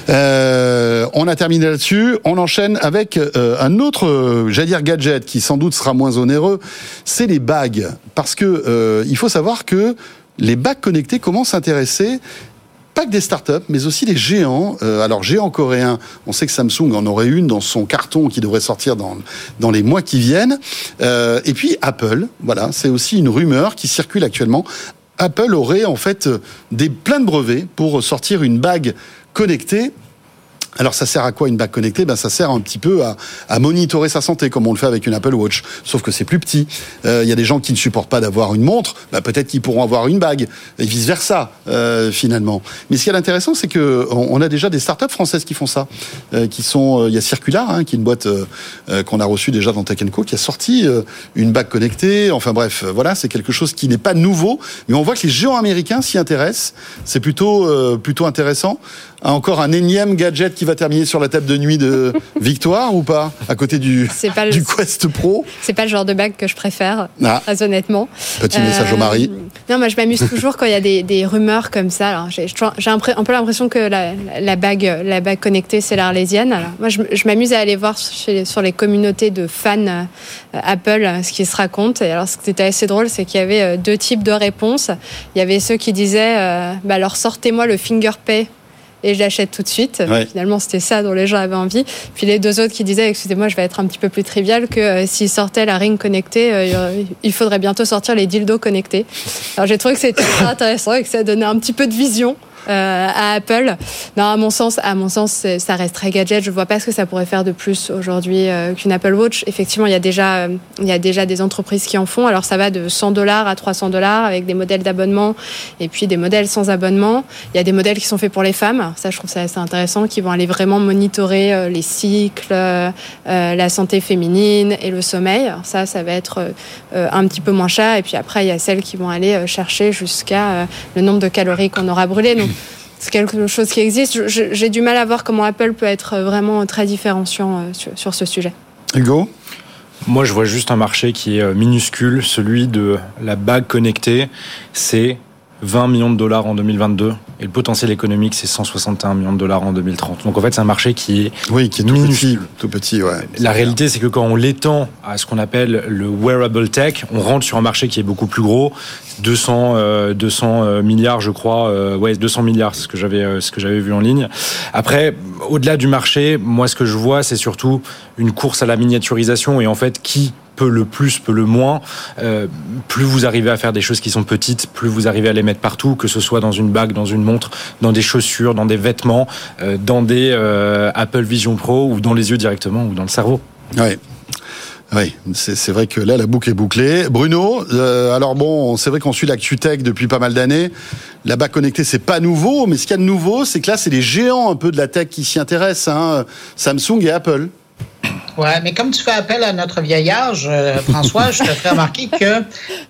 Euh, on a terminé là-dessus. On enchaîne avec un autre, j'allais dire gadget, qui sans doute sera moins onéreux. C'est les bagues, parce que il faut savoir que les bagues connectées commencent à intéresser pas que des startups, mais aussi des géants. Euh, alors, géants coréens, on sait que Samsung en aurait une dans son carton qui devrait sortir dans, dans les mois qui viennent. Euh, et puis Apple, voilà, c'est aussi une rumeur qui circule actuellement. Apple aurait en fait des plein de brevets pour sortir une bague connectée alors ça sert à quoi une bague connectée? Ben, Ça sert un petit peu à, à, monitorer sa santé, comme on le fait avec une Apple Watch. Sauf que c'est plus petit. Il euh, y a des gens qui ne supportent pas d'avoir une montre, ben, peut-être qu'ils pourront avoir une bague, et vice-versa, euh, finalement. Mais ce qui est intéressant, c'est que on, a déjà des startups françaises qui font ça. Euh, qui sont, Il y a Circular, hein, qui est une boîte euh, qu'on a reçue déjà dans Tech qui a sorti une bague connectée. Enfin bref, voilà, c'est quelque chose qui n'est pas nouveau. Mais on voit que les géants américains s'y intéressent. C'est plutôt, plutôt intéressant encore un énième gadget qui va terminer sur la table de nuit de Victoire ou pas À côté du, du Quest Pro C'est pas le genre de bague que je préfère, ah. très honnêtement. Petit message au mari. Euh, non, moi je m'amuse toujours quand il y a des, des rumeurs comme ça. J'ai un, un peu l'impression que la, la, bague, la bague connectée, c'est l'Arlésienne. Moi je, je m'amuse à aller voir sur les communautés de fans euh, Apple euh, ce qui se raconte. Et alors ce qui était assez drôle, c'est qu'il y avait deux types de réponses. Il y avait ceux qui disaient bah, alors sortez-moi le finger pay et je l'achète tout de suite. Finalement, c'était ça dont les gens avaient envie. Puis les deux autres qui disaient, excusez-moi, je vais être un petit peu plus trivial, que euh, s'ils sortaient la ring connectée, euh, il faudrait bientôt sortir les dildos connectés. Alors j'ai trouvé que c'était intéressant et que ça donnait un petit peu de vision euh, à Apple. Non, à mon sens, à mon sens, ça reste très gadget. Je vois pas ce que ça pourrait faire de plus aujourd'hui euh, qu'une Apple Watch. Effectivement, il y a déjà, euh, il y a déjà des entreprises qui en font. Alors ça va de 100 dollars à 300 dollars avec des modèles d'abonnement et puis des modèles sans abonnement. Il y a des modèles qui sont faits pour les femmes. Ça, je trouve ça assez intéressant, qui vont aller vraiment monitorer les cycles, la santé féminine et le sommeil. Ça, ça va être un petit peu moins cher. Et puis après, il y a celles qui vont aller chercher jusqu'à le nombre de calories qu'on aura brûlé. Donc c'est quelque chose qui existe. J'ai du mal à voir comment Apple peut être vraiment très différenciant euh, sur, ce sujet. Hugo moi, je vois juste un marché qui est euh, minuscule, celui de la bague connectée. C'est 20 millions de dollars en 2022 et le potentiel économique c'est 161 millions de dollars en 2030. Donc en fait c'est un marché qui est oui qui est tout petit, tout petit ouais. La réalité c'est que quand on l'étend à ce qu'on appelle le wearable tech, on rentre sur un marché qui est beaucoup plus gros, 200 200 euh, euh, milliards je crois, euh, ouais 200 milliards c'est ce que j'avais ce que j'avais vu en ligne. Après au-delà du marché, moi ce que je vois c'est surtout une course à la miniaturisation et en fait qui peu le plus, peu le moins, euh, plus vous arrivez à faire des choses qui sont petites, plus vous arrivez à les mettre partout, que ce soit dans une bague, dans une montre, dans des chaussures, dans des vêtements, euh, dans des euh, Apple Vision Pro ou dans les yeux directement ou dans le cerveau. Oui. Oui, c'est vrai que là, la boucle est bouclée. Bruno, alors bon, c'est vrai qu'on suit l'actu tech depuis pas mal d'années. La bague connectée, c'est pas nouveau, mais ce qu'il y a de nouveau, c'est que là, c'est les géants un peu de la tech qui s'y intéressent, hein, Samsung et Apple. Oui, mais comme tu fais appel à notre vieil euh, François, je te fais remarquer que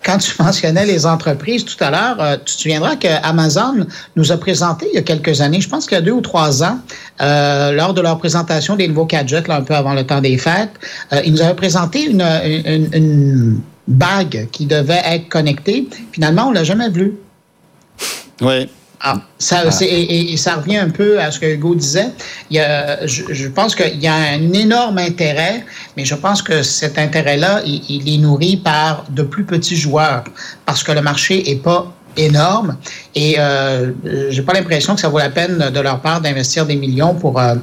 quand tu mentionnais les entreprises tout à l'heure, euh, tu te souviendras qu'Amazon nous a présenté il y a quelques années, je pense qu'il y a deux ou trois ans, euh, lors de leur présentation des nouveaux gadgets, là, un peu avant le temps des fêtes, ils nous avaient présenté une, une, une bague qui devait être connectée. Finalement, on l'a jamais vue. Oui. Ah, ça, et, ça revient un peu à ce que Hugo disait. Il y a, je, pense qu'il y a un énorme intérêt, mais je pense que cet intérêt-là, il, il, est nourri par de plus petits joueurs parce que le marché est pas énorme et euh, j'ai pas l'impression que ça vaut la peine de leur part d'investir des millions pour euh,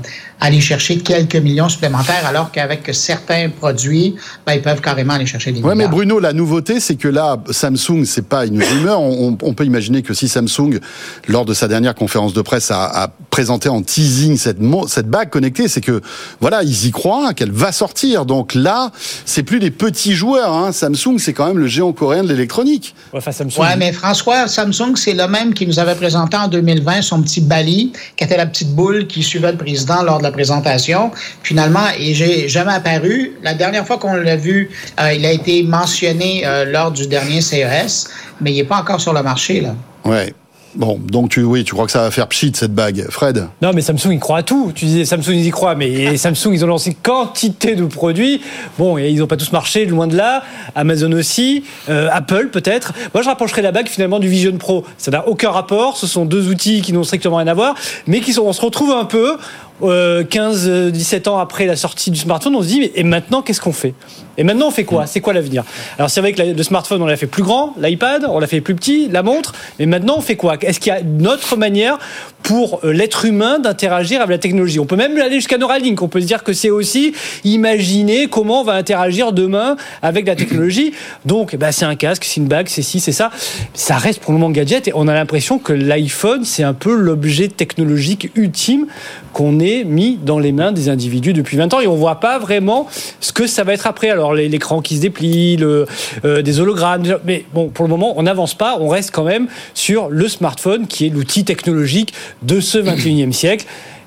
aller chercher quelques millions supplémentaires, alors qu'avec certains produits, ben, ils peuvent carrément aller chercher des millions. Oui, mais Bruno, la nouveauté, c'est que là, Samsung, c'est pas une rumeur. On, on, peut imaginer que si Samsung, lors de sa dernière conférence de presse, a, a présenté en teasing cette, cette bague connectée, c'est que voilà, ils y croient, qu'elle va sortir. Donc là, c'est plus des petits joueurs. Hein. Samsung, c'est quand même le géant coréen de l'électronique. Ouais, ouais, mais François, Samsung, c'est le même qui nous avait présenté en 2020 son petit Bali, qui était la petite boule qui suivait le président lors de la présentation. Finalement, et j'ai jamais apparu. La dernière fois qu'on l'a vu, euh, il a été mentionné euh, lors du dernier CES, mais il n'est pas encore sur le marché. là. Ouais. Bon, donc tu, oui, tu crois que ça va faire pchit cette bague, Fred? Non, mais Samsung, il croit à tout. Tu disais Samsung, ils y croient, mais Samsung, ils ont lancé quantité de produits. Bon, et ils n'ont pas tous marché, loin de là. Amazon aussi, euh, Apple peut-être. Moi, je rapprocherais la bague finalement du Vision Pro. Ça n'a aucun rapport. Ce sont deux outils qui n'ont strictement rien à voir, mais qui sont, on se retrouve un peu 15, euh, 17 ans après la sortie du smartphone, on se dit, et maintenant, qu'est-ce qu'on fait? Et maintenant, on fait quoi? C'est quoi l'avenir? Alors, c'est vrai que le smartphone, on l'a fait plus grand, l'iPad, on l'a fait plus petit, la montre, mais maintenant, on fait quoi? Est-ce qu'il y a une autre manière pour euh, l'être humain d'interagir avec la technologie. On peut même aller jusqu'à Neuralink. On peut se dire que c'est aussi imaginer comment on va interagir demain avec la technologie. Donc, bah, c'est un casque, c'est une bague, c'est ci, c'est ça. Ça reste pour le moment gadget et on a l'impression que l'iPhone, c'est un peu l'objet technologique ultime qu'on ait mis dans les mains des individus depuis 20 ans et on voit pas vraiment ce que ça va être après. Alors, l'écran qui se déplie, le, euh, des hologrammes, mais bon, pour le moment, on n'avance pas. On reste quand même sur le smartphone qui est l'outil technologique de ce 21e siècle.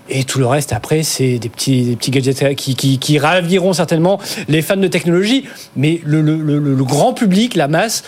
Et tout le reste, après, c'est des petits, des petits gadgets qui, qui, raviront certainement les fans de technologie. Mais le, le, le, le grand public, la masse,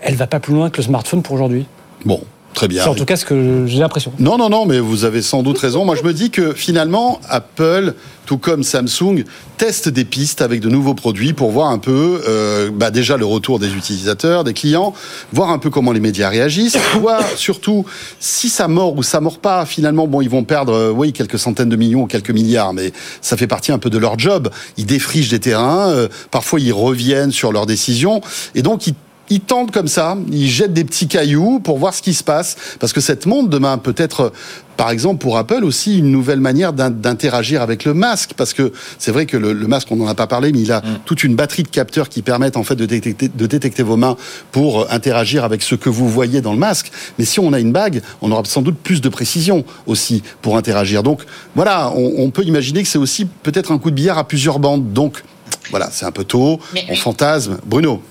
elle va pas plus loin que le smartphone pour aujourd'hui. Bon, Très bien. C'est en tout cas ce que j'ai l'impression. Non, non, non, mais vous avez sans doute raison. Moi, je me dis que finalement, Apple, tout comme Samsung, teste des pistes avec de nouveaux produits pour voir un peu, euh, bah déjà le retour des utilisateurs, des clients, voir un peu comment les médias réagissent, voir surtout si ça mord ou ça mord pas. Finalement, bon, ils vont perdre, euh, oui, quelques centaines de millions ou quelques milliards, mais ça fait partie un peu de leur job. Ils défrichent des terrains, euh, parfois ils reviennent sur leurs décisions, et donc ils ils tentent comme ça, ils jettent des petits cailloux pour voir ce qui se passe, parce que cette montre demain peut être par exemple, pour Apple aussi, une nouvelle manière d'interagir avec le masque, parce que c'est vrai que le, le masque, on n'en a pas parlé, mais il a mm. toute une batterie de capteurs qui permettent en fait de détecter, de détecter vos mains pour interagir avec ce que vous voyez dans le masque. Mais si on a une bague, on aura sans doute plus de précision aussi pour interagir. Donc voilà, on, on peut imaginer que c'est aussi peut-être un coup de billard à plusieurs bandes. Donc voilà, c'est un peu tôt, mais, on fantasme. Bruno.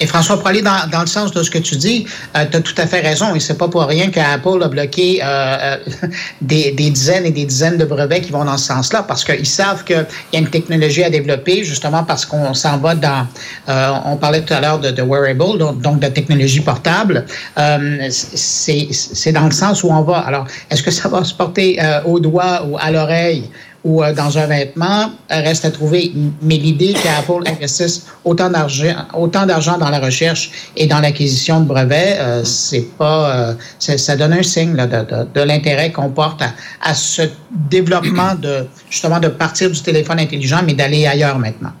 Et François, aller dans, dans, le sens de ce que tu dis, euh, tu as tout à fait raison. Et c'est pas pour rien qu'Apple a bloqué euh, euh, des, des, dizaines et des dizaines de brevets qui vont dans ce sens-là, parce qu'ils savent qu'il y a une technologie à développer, justement parce qu'on s'en va dans... Euh, on parlait tout à l'heure de, de, wearable, donc, donc, de technologie portable. Euh, c'est dans le sens où on va. Alors, est-ce que ça va se porter au doigt ou à l'oreille? Ou euh, dans un vêtement, reste à trouver. Mais l'idée qu'Apple investisse autant d'argent, autant d'argent dans la recherche et dans l'acquisition de brevets, euh, c'est pas, euh, ça donne un signe là, de, de, de l'intérêt qu'on porte à, à, ce développement de justement de partir du téléphone intelligent, mais d'aller ailleurs maintenant.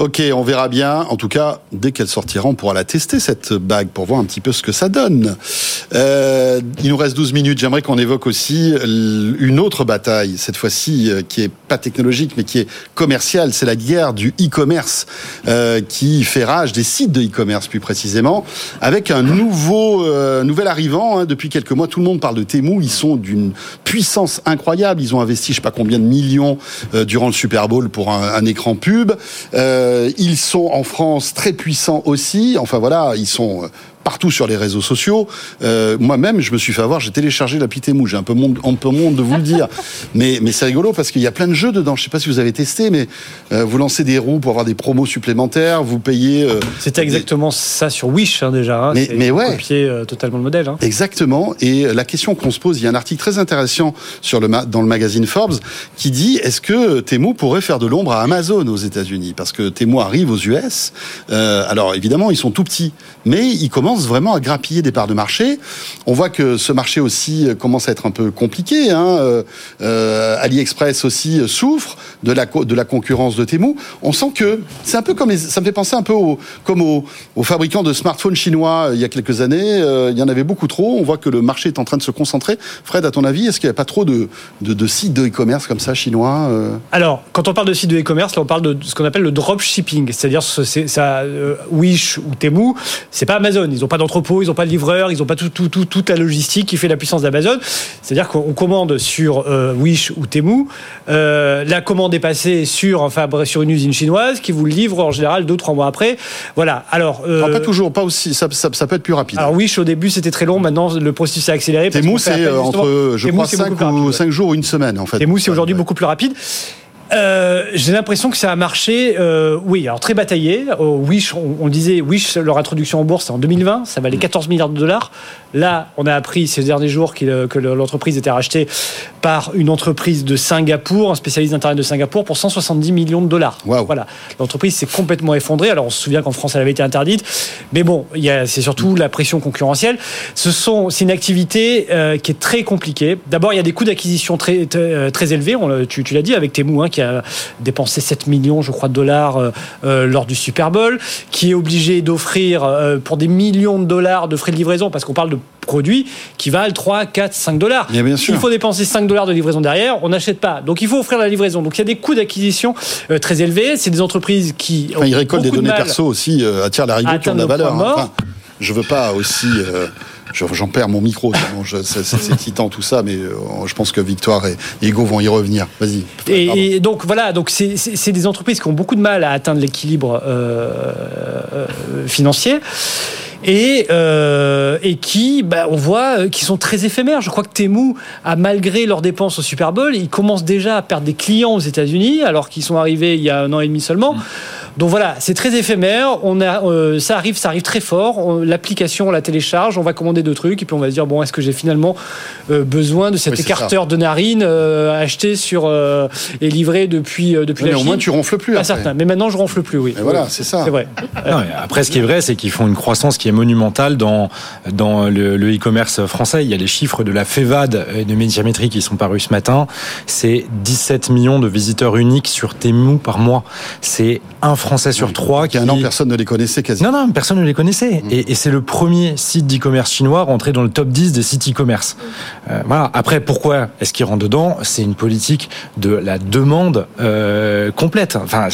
Ok, on verra bien. En tout cas, dès qu'elle sortira, on pourra la tester, cette bague, pour voir un petit peu ce que ça donne. Euh, il nous reste 12 minutes. J'aimerais qu'on évoque aussi une autre bataille, cette fois-ci, euh, qui est pas technologique, mais qui est commerciale. C'est la guerre du e-commerce, euh, qui fait rage des sites de e-commerce, plus précisément, avec un nouveau, euh, nouvel arrivant. Hein, depuis quelques mois, tout le monde parle de Temu. Ils sont d'une puissance incroyable. Ils ont investi, je sais pas combien de millions euh, durant le Super Bowl pour un, écran pub. Euh, ils sont en France très puissants aussi. Enfin voilà, ils sont partout sur les réseaux sociaux. Euh, Moi-même, je me suis fait avoir, j'ai téléchargé l'appli Temu. J'ai un peu monde, un peu monde de vous le dire, mais mais c'est rigolo parce qu'il y a plein de jeux dedans. Je sais pas si vous avez testé, mais euh, vous lancez des roues pour avoir des promos supplémentaires, vous payez. Euh, C'était exactement des... ça sur Wish hein, déjà. Hein. Mais, mais ouais, copier euh, totalement le modèle. Hein. Exactement. Et la question qu'on se pose, il y a un article très intéressant sur le dans le magazine Forbes qui dit est-ce que Temu pourrait faire de l'ombre à Amazon aux États-Unis? Parce que Temu arrive aux US. Euh, alors évidemment, ils sont tout petits, mais ils commencent vraiment à grappiller des parts de marché. On voit que ce marché aussi commence à être un peu compliqué. Hein. Euh, AliExpress aussi souffre de la, concurrence de Temu. On sent que c'est un peu comme ça me fait penser un peu comme aux, fabricants de smartphones chinois euh, il y a quelques années. Euh, il y en avait beaucoup trop. On voit que le marché est en train de se concentrer. Fred, à ton avis, est-ce qu'il n'y a pas trop de, sites de e-commerce comme ça chinois euh... Alors, quand on parle de sites de e-commerce, on parle de ce qu'on appelle le dropshipping, c'est-à-dire euh, Wish ou Temu, c'est pas Amazon. N'ont pas d'entrepôt, ils n'ont pas de livreur, ils n'ont pas tout, tout, tout, toute la logistique qui fait la puissance d'Amazon. C'est-à-dire qu'on commande sur euh, Wish ou Temu, euh, la commande est passée sur, enfin, sur une usine chinoise qui vous le livre en général deux trois mois après. Voilà. Alors, euh, pas toujours, pas aussi. Ça, ça, ça, peut être plus rapide. Alors Wish au début c'était très long, maintenant le processus s'est accéléré. Temu c'est entre, je Temu, crois, 5 ou 5 jours ou une semaine en fait. Temu c'est aujourd'hui ouais. beaucoup plus rapide. Euh, j'ai l'impression que ça a marché, euh, oui, alors très bataillé. Wish, on, on, disait, Wish, leur introduction en bourse, c'est en 2020, ça valait 14 milliards de dollars. Là, on a appris ces derniers jours que l'entreprise était rachetée par une entreprise de Singapour, un spécialiste d'Internet de Singapour, pour 170 millions de dollars. Wow. Voilà. L'entreprise s'est complètement effondrée. Alors, on se souvient qu'en France, elle avait été interdite. Mais bon, c'est surtout la pression concurrentielle. Ce sont, c'est une activité euh, qui est très compliquée. D'abord, il y a des coûts d'acquisition très, très, très, élevés. On, tu, tu l'as dit avec Temu, hein, qui qui a dépensé 7 millions, je crois, de dollars lors du Super Bowl, qui est obligé d'offrir pour des millions de dollars de frais de livraison, parce qu'on parle de produits qui valent 3, 4, 5 dollars. S'il faut dépenser 5 dollars de livraison derrière, on n'achète pas. Donc il faut offrir la livraison. Donc il y a des coûts d'acquisition très élevés. C'est des entreprises qui. Enfin, ils récoltent des données perso aussi, euh, attirent la rigueur qui ont de la valeur. Hein. Enfin, je veux pas aussi. J'en perds mon micro, c'est titan tout ça, mais je pense que Victoire et Hugo vont y revenir. Vas-y. Et, donc voilà, donc c'est des entreprises qui ont beaucoup de mal à atteindre l'équilibre euh, financier et, euh, et qui, bah, on voit, qui sont très éphémères. Je crois que Temu a, malgré leurs dépenses au Super Bowl, ils commencent déjà à perdre des clients aux États-Unis, alors qu'ils sont arrivés il y a un an et demi seulement. Donc voilà, c'est très éphémère. On a, euh, ça arrive, ça arrive très fort. L'application, on la télécharge, on va commander deux trucs, et puis on va se dire bon, est-ce que j'ai finalement euh, besoin de cet écarteur de narine euh, acheté sur et livré depuis depuis mais la Au moins, tu ronfles plus. Pas certain. Mais maintenant, je ronfle plus. Oui. voilà, c'est ça. C'est vrai. après, ce qui est vrai, c'est qu'ils font une croissance qui est monumentale dans dans le e-commerce français. Il y a les chiffres de la FEVAD et de Médiamétrie qui sont parus ce matin. C'est 17 millions de visiteurs uniques sur Temu par mois. C'est un Français sur trois. Qui, il y a un an, personne ne les connaissait quasiment. Non, non, personne ne les connaissait. Mm. Et, c'est le premier site d'e-commerce chinois rentré dans le top 10 des sites e-commerce. Euh, voilà. Après, pourquoi est-ce qu'il rentre dedans? C'est une politique de la demande euh, complète. Enfin,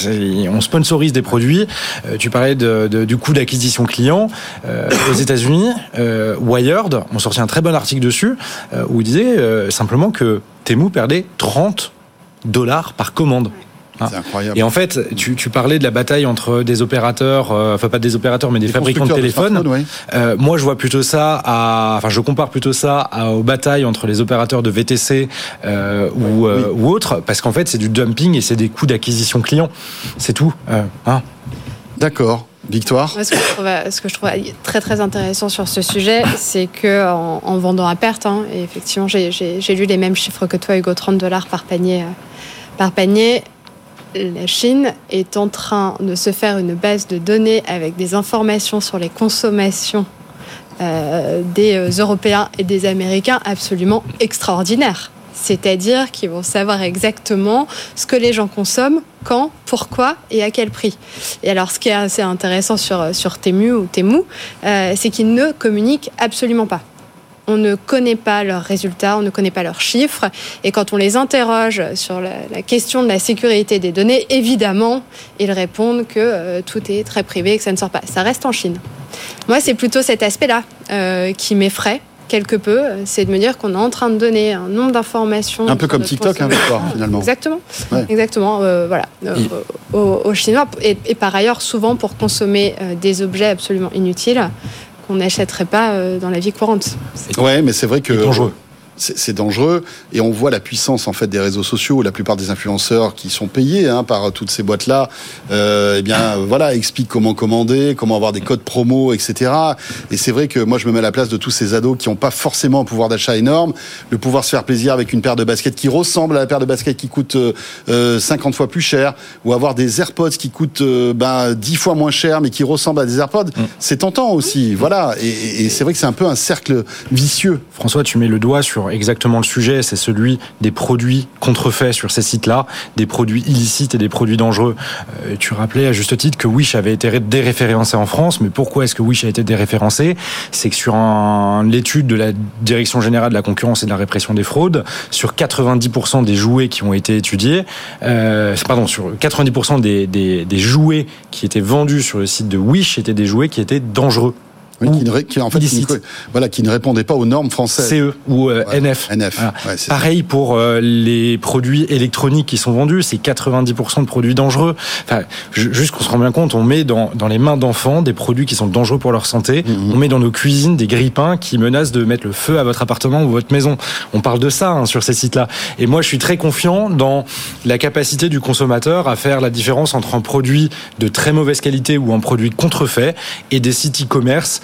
on sponsorise des produits. Euh, tu parlais de, du coût d'acquisition client. aux États-Unis, Wired ont sorti un très bon article dessus où ils disaient simplement que Temu perdait 30 dollars par commande. Ah. C'est incroyable. Et en fait, tu, tu, parlais de la bataille entre des opérateurs, euh, enfin pas des opérateurs, mais des, fabricants de téléphones. euh, moi, je vois plutôt ça à, enfin, je compare plutôt ça à, aux batailles entre les opérateurs de VTC euh, ou, euh, ou autres, parce qu'en fait, c'est du dumping et c'est des coûts d'acquisition client. C'est tout. Euh, hein. D'accord. Victoire ce, que trouve, ce, que je trouve, très très intéressant sur ce sujet, c'est que en, en, vendant à perte, hein, et effectivement j'ai lu les mêmes chiffres que toi, Hugo, 30 dollars par panier, par panier, la Chine est en train de se faire une base de données avec des informations sur les consommations euh, des euh, Européens et des Américains absolument extraordinaires. C'est-à-dire qu'ils vont savoir exactement ce que les gens consomment, quand, pourquoi et à quel prix. Et alors, ce qui est assez intéressant sur, sur Temu ou Temu, euh, c'est qu'ils ne communiquent absolument pas on ne connaît pas leurs résultats, on ne connaît pas leurs chiffres. Et quand on les interroge sur la, question de la sécurité des données, évidemment, ils répondent que euh, tout est très privé et que ça ne sort pas. Ça reste en Chine. Moi, c'est plutôt cet aspect-là euh, qui m'effraie quelque peu, c'est de me dire qu'on est en train de donner un nombre d'informations. Un peu comme TikTok, hein, finalement. Exactement. Exactement. Euh, voilà. aux, Chinois. Et, et, par ailleurs, souvent pour consommer des objets absolument inutiles, qu'on n'achèterait pas euh, dans la vie courante. Ouais, mais c'est vrai que dangereux c'est dangereux et on voit la puissance en fait des réseaux sociaux. La plupart des influenceurs qui sont payés hein, par toutes ces boîtes là, euh, eh bien voilà, expliquent comment commander, comment avoir des codes promo, etc. Et c'est vrai que moi je me mets à la place de tous ces ados qui n'ont pas forcément un pouvoir d'achat énorme, le pouvoir se faire plaisir avec une paire de baskets qui ressemble à la paire de baskets qui coûte euh, 50 fois plus cher, ou avoir des AirPods qui coûtent euh, ben, 10 fois moins cher mais qui ressemblent à des AirPods. Mm. C'est tentant aussi, voilà. Et, et c'est vrai que c'est un peu un cercle vicieux. François, tu mets le doigt sur exactement le sujet, c'est celui des produits contrefaits sur ces sites-là, des produits illicites et des produits dangereux. Euh, tu rappelais à juste titre que Wish avait été déréférencé en France, mais pourquoi est-ce que Wish a été déréférencé? C'est que sur l'étude de la Direction générale de la concurrence et de la répression des fraudes, sur 90% des jouets qui ont été étudiés, euh, pardon, sur 90% des, des, des jouets qui étaient vendus sur le site de Wish étaient des jouets qui étaient dangereux qui, ne, qui, en fait, qui, voilà, qui ne répondait pas aux normes françaises. CE ou euh, NF. NF. Pareil pour euh, les produits électroniques qui sont vendus, c'est 90% de produits dangereux. Enfin, juste qu'on se rend bien compte, on met dans, dans les mains d'enfants des produits qui sont dangereux pour leur santé. Mm-hmm. On met dans nos cuisines des grippins qui menacent de mettre le feu à votre appartement ou votre maison. On parle de ça hein, sur ces sites-là. Et moi, je suis très confiant dans la capacité du consommateur à faire la différence entre un produit de très mauvaise qualité ou un produit contrefait et des sites e-commerce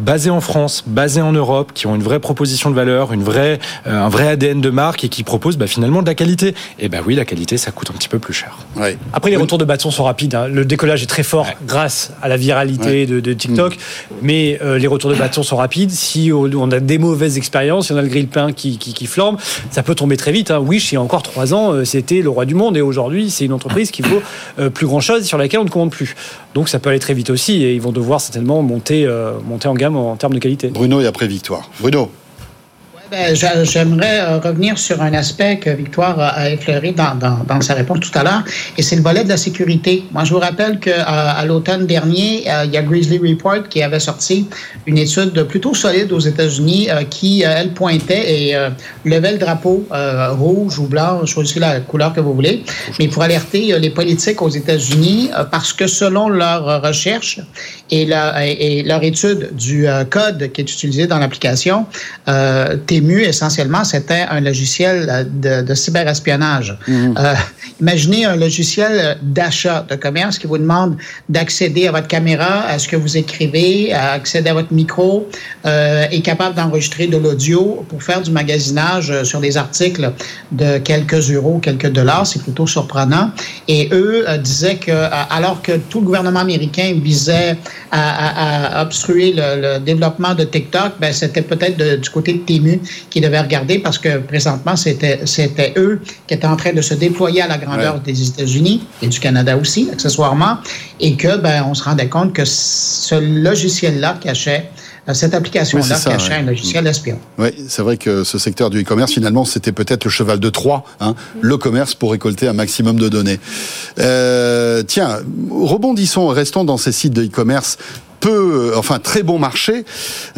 basées en France, basées en Europe, qui ont une vraie proposition de valeur, une vraie, un vrai ADN de marque et qui proposent bah, finalement de la qualité. Et bah oui, la qualité, ça coûte un petit peu plus cher. Ouais. Après, les retours de bâton sont rapides. hein. Le décollage est très fort grâce à la viralité de, de TikTok. Mais euh, les retours de bâton sont rapides. Si on a des mauvaises expériences, si on a le grille-pain qui, qui, qui flambe, ça peut tomber très vite. Hein. Wish, il y a encore trois ans, euh, c'était le roi du monde. Et aujourd'hui, c'est une entreprise qui vaut euh, plus grand-chose, sur laquelle on ne compte plus. Donc ça peut aller très vite aussi. Et ils vont devoir certainement monter, euh, monter en gamme en termes de qualité. Bruno et après Victoire. Bruno. Ben, j'a- J'aimerais euh, revenir sur un aspect que Victoire a- effleuré dans, sa réponse tout à l'heure, et c'est le volet de la sécurité. Moi, je vous rappelle qu'à à, l'automne dernier, euh, il y a Grizzly Report qui avait sorti une étude plutôt solide aux États-Unis euh, qui, euh, elle, pointait et euh, levait le drapeau euh, rouge ou blanc, choisissez la couleur que vous voulez, mais pour alerter euh, les politiques aux États-Unis euh, parce que selon leur euh, recherche et, leur étude du euh, code qui est utilisé dans l'application, euh, Temu, essentiellement, c'était un logiciel euh, de, de cyberespionnage. Euh, imaginez un logiciel d'achat de commerce qui vous demande d'accéder à votre caméra, à ce que vous écrivez, à accéder à votre micro, euh, est capable d'enregistrer de l'audio pour faire du magasinage euh, sur des articles de quelques euros, quelques dollars. C'est plutôt surprenant. Et eux euh, disaient que, euh, alors que tout le gouvernement américain visait à, à- à obstruer le, le développement de TikTok, ben, c'était peut-être du côté de Temu qui devait regarder parce que présentement, c'était, c'était eux qui étaient en train de se déployer à la grandeur Ouais. des États-Unis et du Canada aussi, accessoirement, et que ben, on se rendait compte que ce logiciel-là cachait, euh, cette application-là Oui, cachait ouais. un logiciel espion. Oui, c'est vrai que ce secteur du e-commerce, finalement, c'était peut-être le cheval de Troie, hein, le commerce pour récolter un maximum de données. Euh, tiens, rebondissons, restons dans ces sites de e-commerce peu, enfin très bon marché,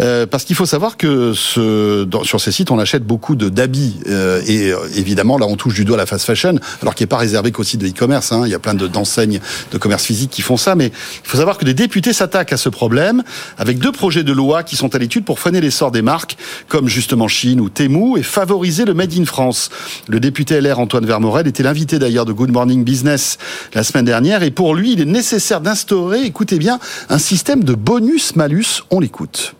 euh, parce qu'il faut savoir que ce, dans- sur ces sites, on achète beaucoup de d'habits euh, et euh, évidemment là, on touche du doigt la fast fashion, alors qui n'est pas réservé qu'aux sites de e-commerce. Hein, il y a plein de- d'enseignes de commerce physique qui font ça, mais il faut savoir que des députés s'attaquent à ce problème avec deux projets de loi qui sont à l'étude pour freiner l'essor des marques comme justement Chine ou Temu et favoriser le Made in France. Le député LR Antoine Vermorel était l'invité d'ailleurs de Good Morning Business la semaine dernière et pour lui, il est nécessaire d'instaurer, écoutez bien, un système de bonus-malus. On l'écoute.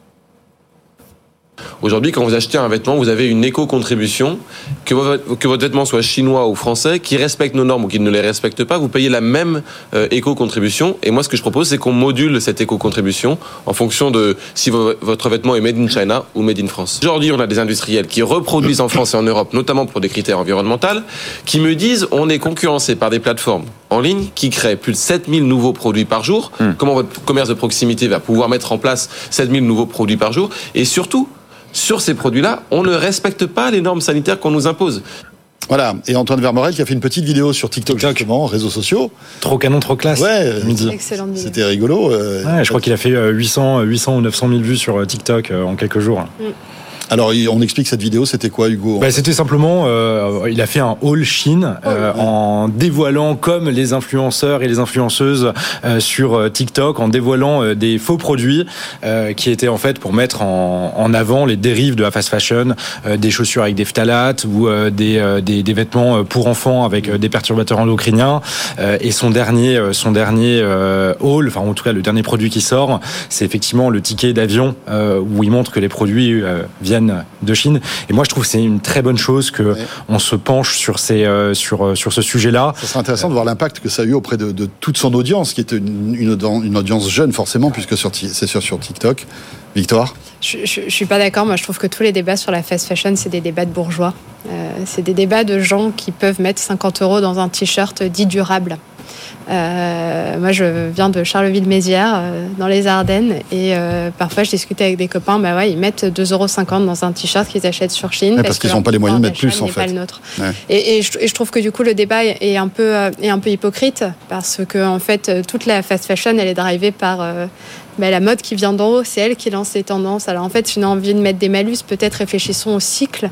Aujourd'hui, quand vous achetez un vêtement, vous avez une éco-contribution. Que votre, vêtement soit chinois ou français, qui respecte nos normes ou qui ne les respecte pas, vous payez la même euh, éco-contribution. Et moi, ce que je propose, c'est qu'on module cette éco-contribution en fonction de si vo- votre vêtement est made in China ou made in France. Aujourd'hui, on a des industriels qui reproduisent en France et en Europe, notamment pour des critères environnementaux, qui me disent on est concurrencé par des plateformes en ligne qui créent plus de 7000 nouveaux produits par jour. Comment votre commerce de proximité va pouvoir mettre en place 7000 nouveaux produits par jour? Et surtout, sur ces produits-là, on ne respecte pas les normes sanitaires qu'on nous impose. Voilà, et Antoine Vermorel qui a fait une petite vidéo sur TikTok, justement, réseaux sociaux. Trop canon, trop classe. Ouais, c'était rigolo. euh, Ouais, je crois qu'il a fait euh, 800, euh, 800 ou 900 000 vues sur euh, TikTok euh, en quelques jours. Alors, on explique cette vidéo, c'était quoi, Hugo Bah, c'était simplement, euh, il a fait un haul Chine euh, en dévoilant comme les influenceurs et les influenceuses euh, sur euh, TikTok, en dévoilant euh, des faux produits euh, qui étaient en fait pour mettre en, en avant les dérives de la fast fashion, euh, des chaussures avec des phtalates ou euh, des, euh, des, des vêtements pour enfants avec des perturbateurs endocriniens. Euh, et son dernier, euh, son dernier euh, haul, enfin en tout cas le dernier produit qui sort, c'est effectivement le ticket d'avion euh, où il montre que les produits euh, viennent de Chine. Et moi, je trouve que c'est une très bonne chose que on se penche sur ces, euh, sur, euh, sur ce sujet-là. Ça serait intéressant de voir l'impact que ça a eu auprès de, de toute son audience, qui était une, une, audien- une audience jeune forcément, puisque sur c'est sûr sur TikTok. Victoire? Je, je, je suis pas d'accord. Moi, je trouve que tous les débats sur la fast fashion, c'est des débats de bourgeois. Euh, c'est des débats de gens qui peuvent mettre 50 euros dans un t-shirt dit durable. Euh, moi, je viens de Charleville-Mézières, euh, dans les Ardennes, et euh, parfois, je discutais avec des copains. Bah ouais, ils mettent 2,50 euros dans un t-shirt qu'ils achètent sur Chine. Ouais, parce qu'ils que ont pas les moyens de mettre plus, en fait. pas le nôtre. Ouais. Et, et je, et je trouve que du coup, le débat est, un peu, est un peu hypocrite parce que en fait, toute la fast fashion, elle est drivée par bah, la mode qui vient d'en haut. C'est elle qui lance les tendances. Alors en fait, si on a envie de mettre des malus, peut-être réfléchissons au cycle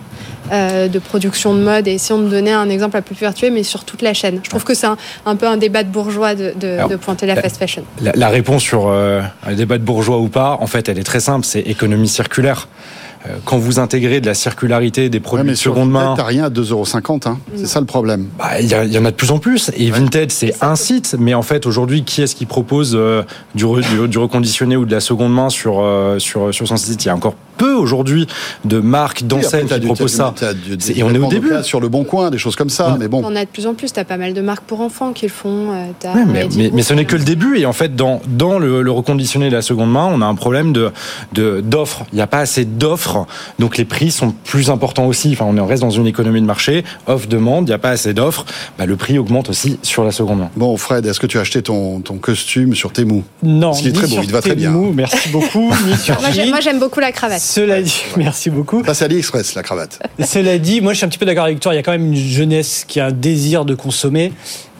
de production de mode et essayons de donner un exemple un peu plus vertueux, mais sur toute la chaîne. Je trouve que c'est un, peu un débat de bourgeois de, de, pointer la fast fashion. La, réponse sur un débat de bourgeois ou pas, en fait, elle est très simple, c'est économie circulaire. Euh, quand vous intégrez de la circularité des produits de seconde main. T'as rien à 2,50€, hein. c'est ça le problème. Bah, il y, y, en a de plus en plus. Et Vinted, c'est un site, mais en fait, aujourd'hui, qui est-ce qui propose euh, du, du, reconditionné ou de la seconde main sur, euh, sur, sur son site? Il y a encore peu aujourd'hui de marques, d'enseignes qui proposent ça. et on est au début. Sur le bon coin, des choses comme ça. Mais bon. On a de plus en plus. T'as pas mal de marques pour enfants qui le font. mais, mais, ce n'est que le début. Et en fait, dans, dans le, le reconditionné de la seconde main, on a un problème de d'offres. Il n'y a pas assez d'offres. Donc les prix sont plus importants aussi. Enfin, on reste dans une économie de marché. Offre, demande, il n'y a pas assez d'offres. Bah, le prix augmente aussi sur la seconde main. Bon, Fred, est-ce que tu as acheté ton, ton costume sur Temu? Non. Ce qui est très beau, il va très bien. Merci beaucoup. moi, j'aime beaucoup la cravate. Cela dit, merci beaucoup. Ça, c'est AliExpress, la cravate. Cela dit, moi, je suis un petit peu d'accord avec toi. Il y a quand même une jeunesse qui a un désir de consommer.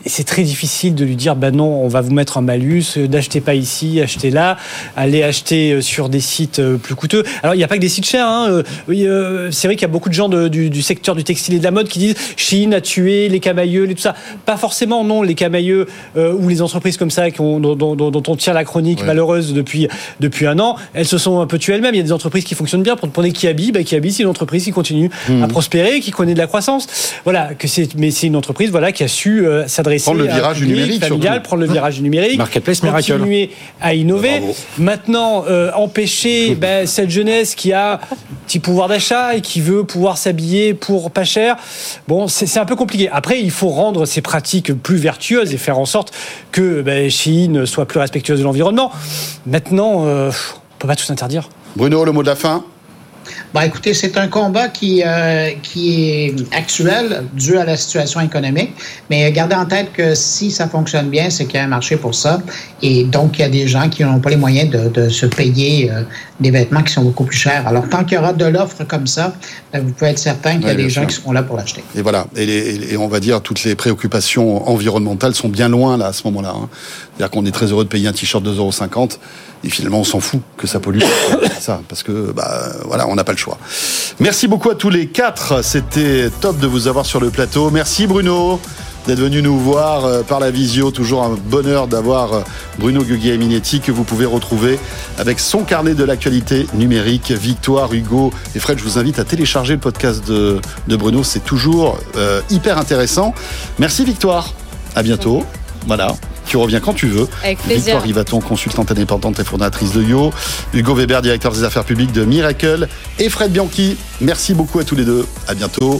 Et c'est très difficile de lui dire, bah non, on va vous mettre un malus, euh, n'achetez pas ici, achetez là, allez acheter euh, sur des sites euh, plus coûteux. Alors, il n'y a pas que des sites chers. Hein. c'est vrai qu'il y a beaucoup de gens du, secteur du textile et de la mode qui disent Chine a tué les camailleux, et tout ça. Pas forcément, non, les camailleux ou les entreprises comme ça qui ont, dont, on tire la chronique malheureuse depuis, depuis un an, elles se sont un peu tuées elles-mêmes. Il y a des entreprises qui fonctionnent bien. Pour prendre Kiabi, bah, Kiabi, c'est une entreprise qui continue à mmh. prospérer, qui connaît de la croissance. Voilà, que c'est, mais c'est une entreprise voilà, qui a su s'adresser Prendre le virage numérique. Familial, prendre le virage numérique. Marketplace Miracle. Continuer à innover. Maintenant, euh, empêcher ben, cette jeunesse qui a un petit pouvoir d'achat et qui veut pouvoir s'habiller pour pas cher. Bon, c'est un peu compliqué. Après, il faut rendre ces pratiques plus vertueuses et faire en sorte que ben, Chine soit plus respectueuse de l'environnement. Maintenant, euh, on peut pas tout interdire. Bruno, le mot de la fin? Bah, écoutez, c'est un combat qui, euh, qui est actuel dû à la situation économique, mais gardez en tête que si ça fonctionne bien, c'est qu'il y a un marché pour ça. Et donc, il y a des gens qui n'ont pas les moyens de, de se payer euh, des vêtements qui sont beaucoup plus chers. Alors, tant qu'il y aura de l'offre comme ça, ben, vous pouvez être certain qu'il y a des gens qui seront là pour l'acheter. Et voilà. Et, et, on va dire, toutes les préoccupations environnementales sont bien loin, là, à ce moment-là. Hein. C'est-à-dire qu'on est très heureux de payer un t-shirt de 2,50 et finalement, on s'en fout que ça pollue. ça, parce que, bah, voilà, on n'a pas le choix. Merci beaucoup à tous les quatre. C'était top de vous avoir sur le plateau. Merci Bruno d'être venu nous voir euh, par la visio. Toujours un bonheur d'avoir euh, Bruno Guglielminetti que vous pouvez retrouver avec son carnet de l'actualité numérique. Victoire, Hugo et Fred, je vous invite à télécharger le podcast de, Bruno. C'est toujours euh, hyper intéressant. Merci Victoire. À bientôt. Voilà. Tu reviens quand tu veux. Avec plaisir. Victoire Rivaton, consultante indépendante et fondatrice de Yo. Hugo Weber, directeur des affaires publiques de Miracle. Et Fred Bianchi. Merci beaucoup à tous les deux. À bientôt.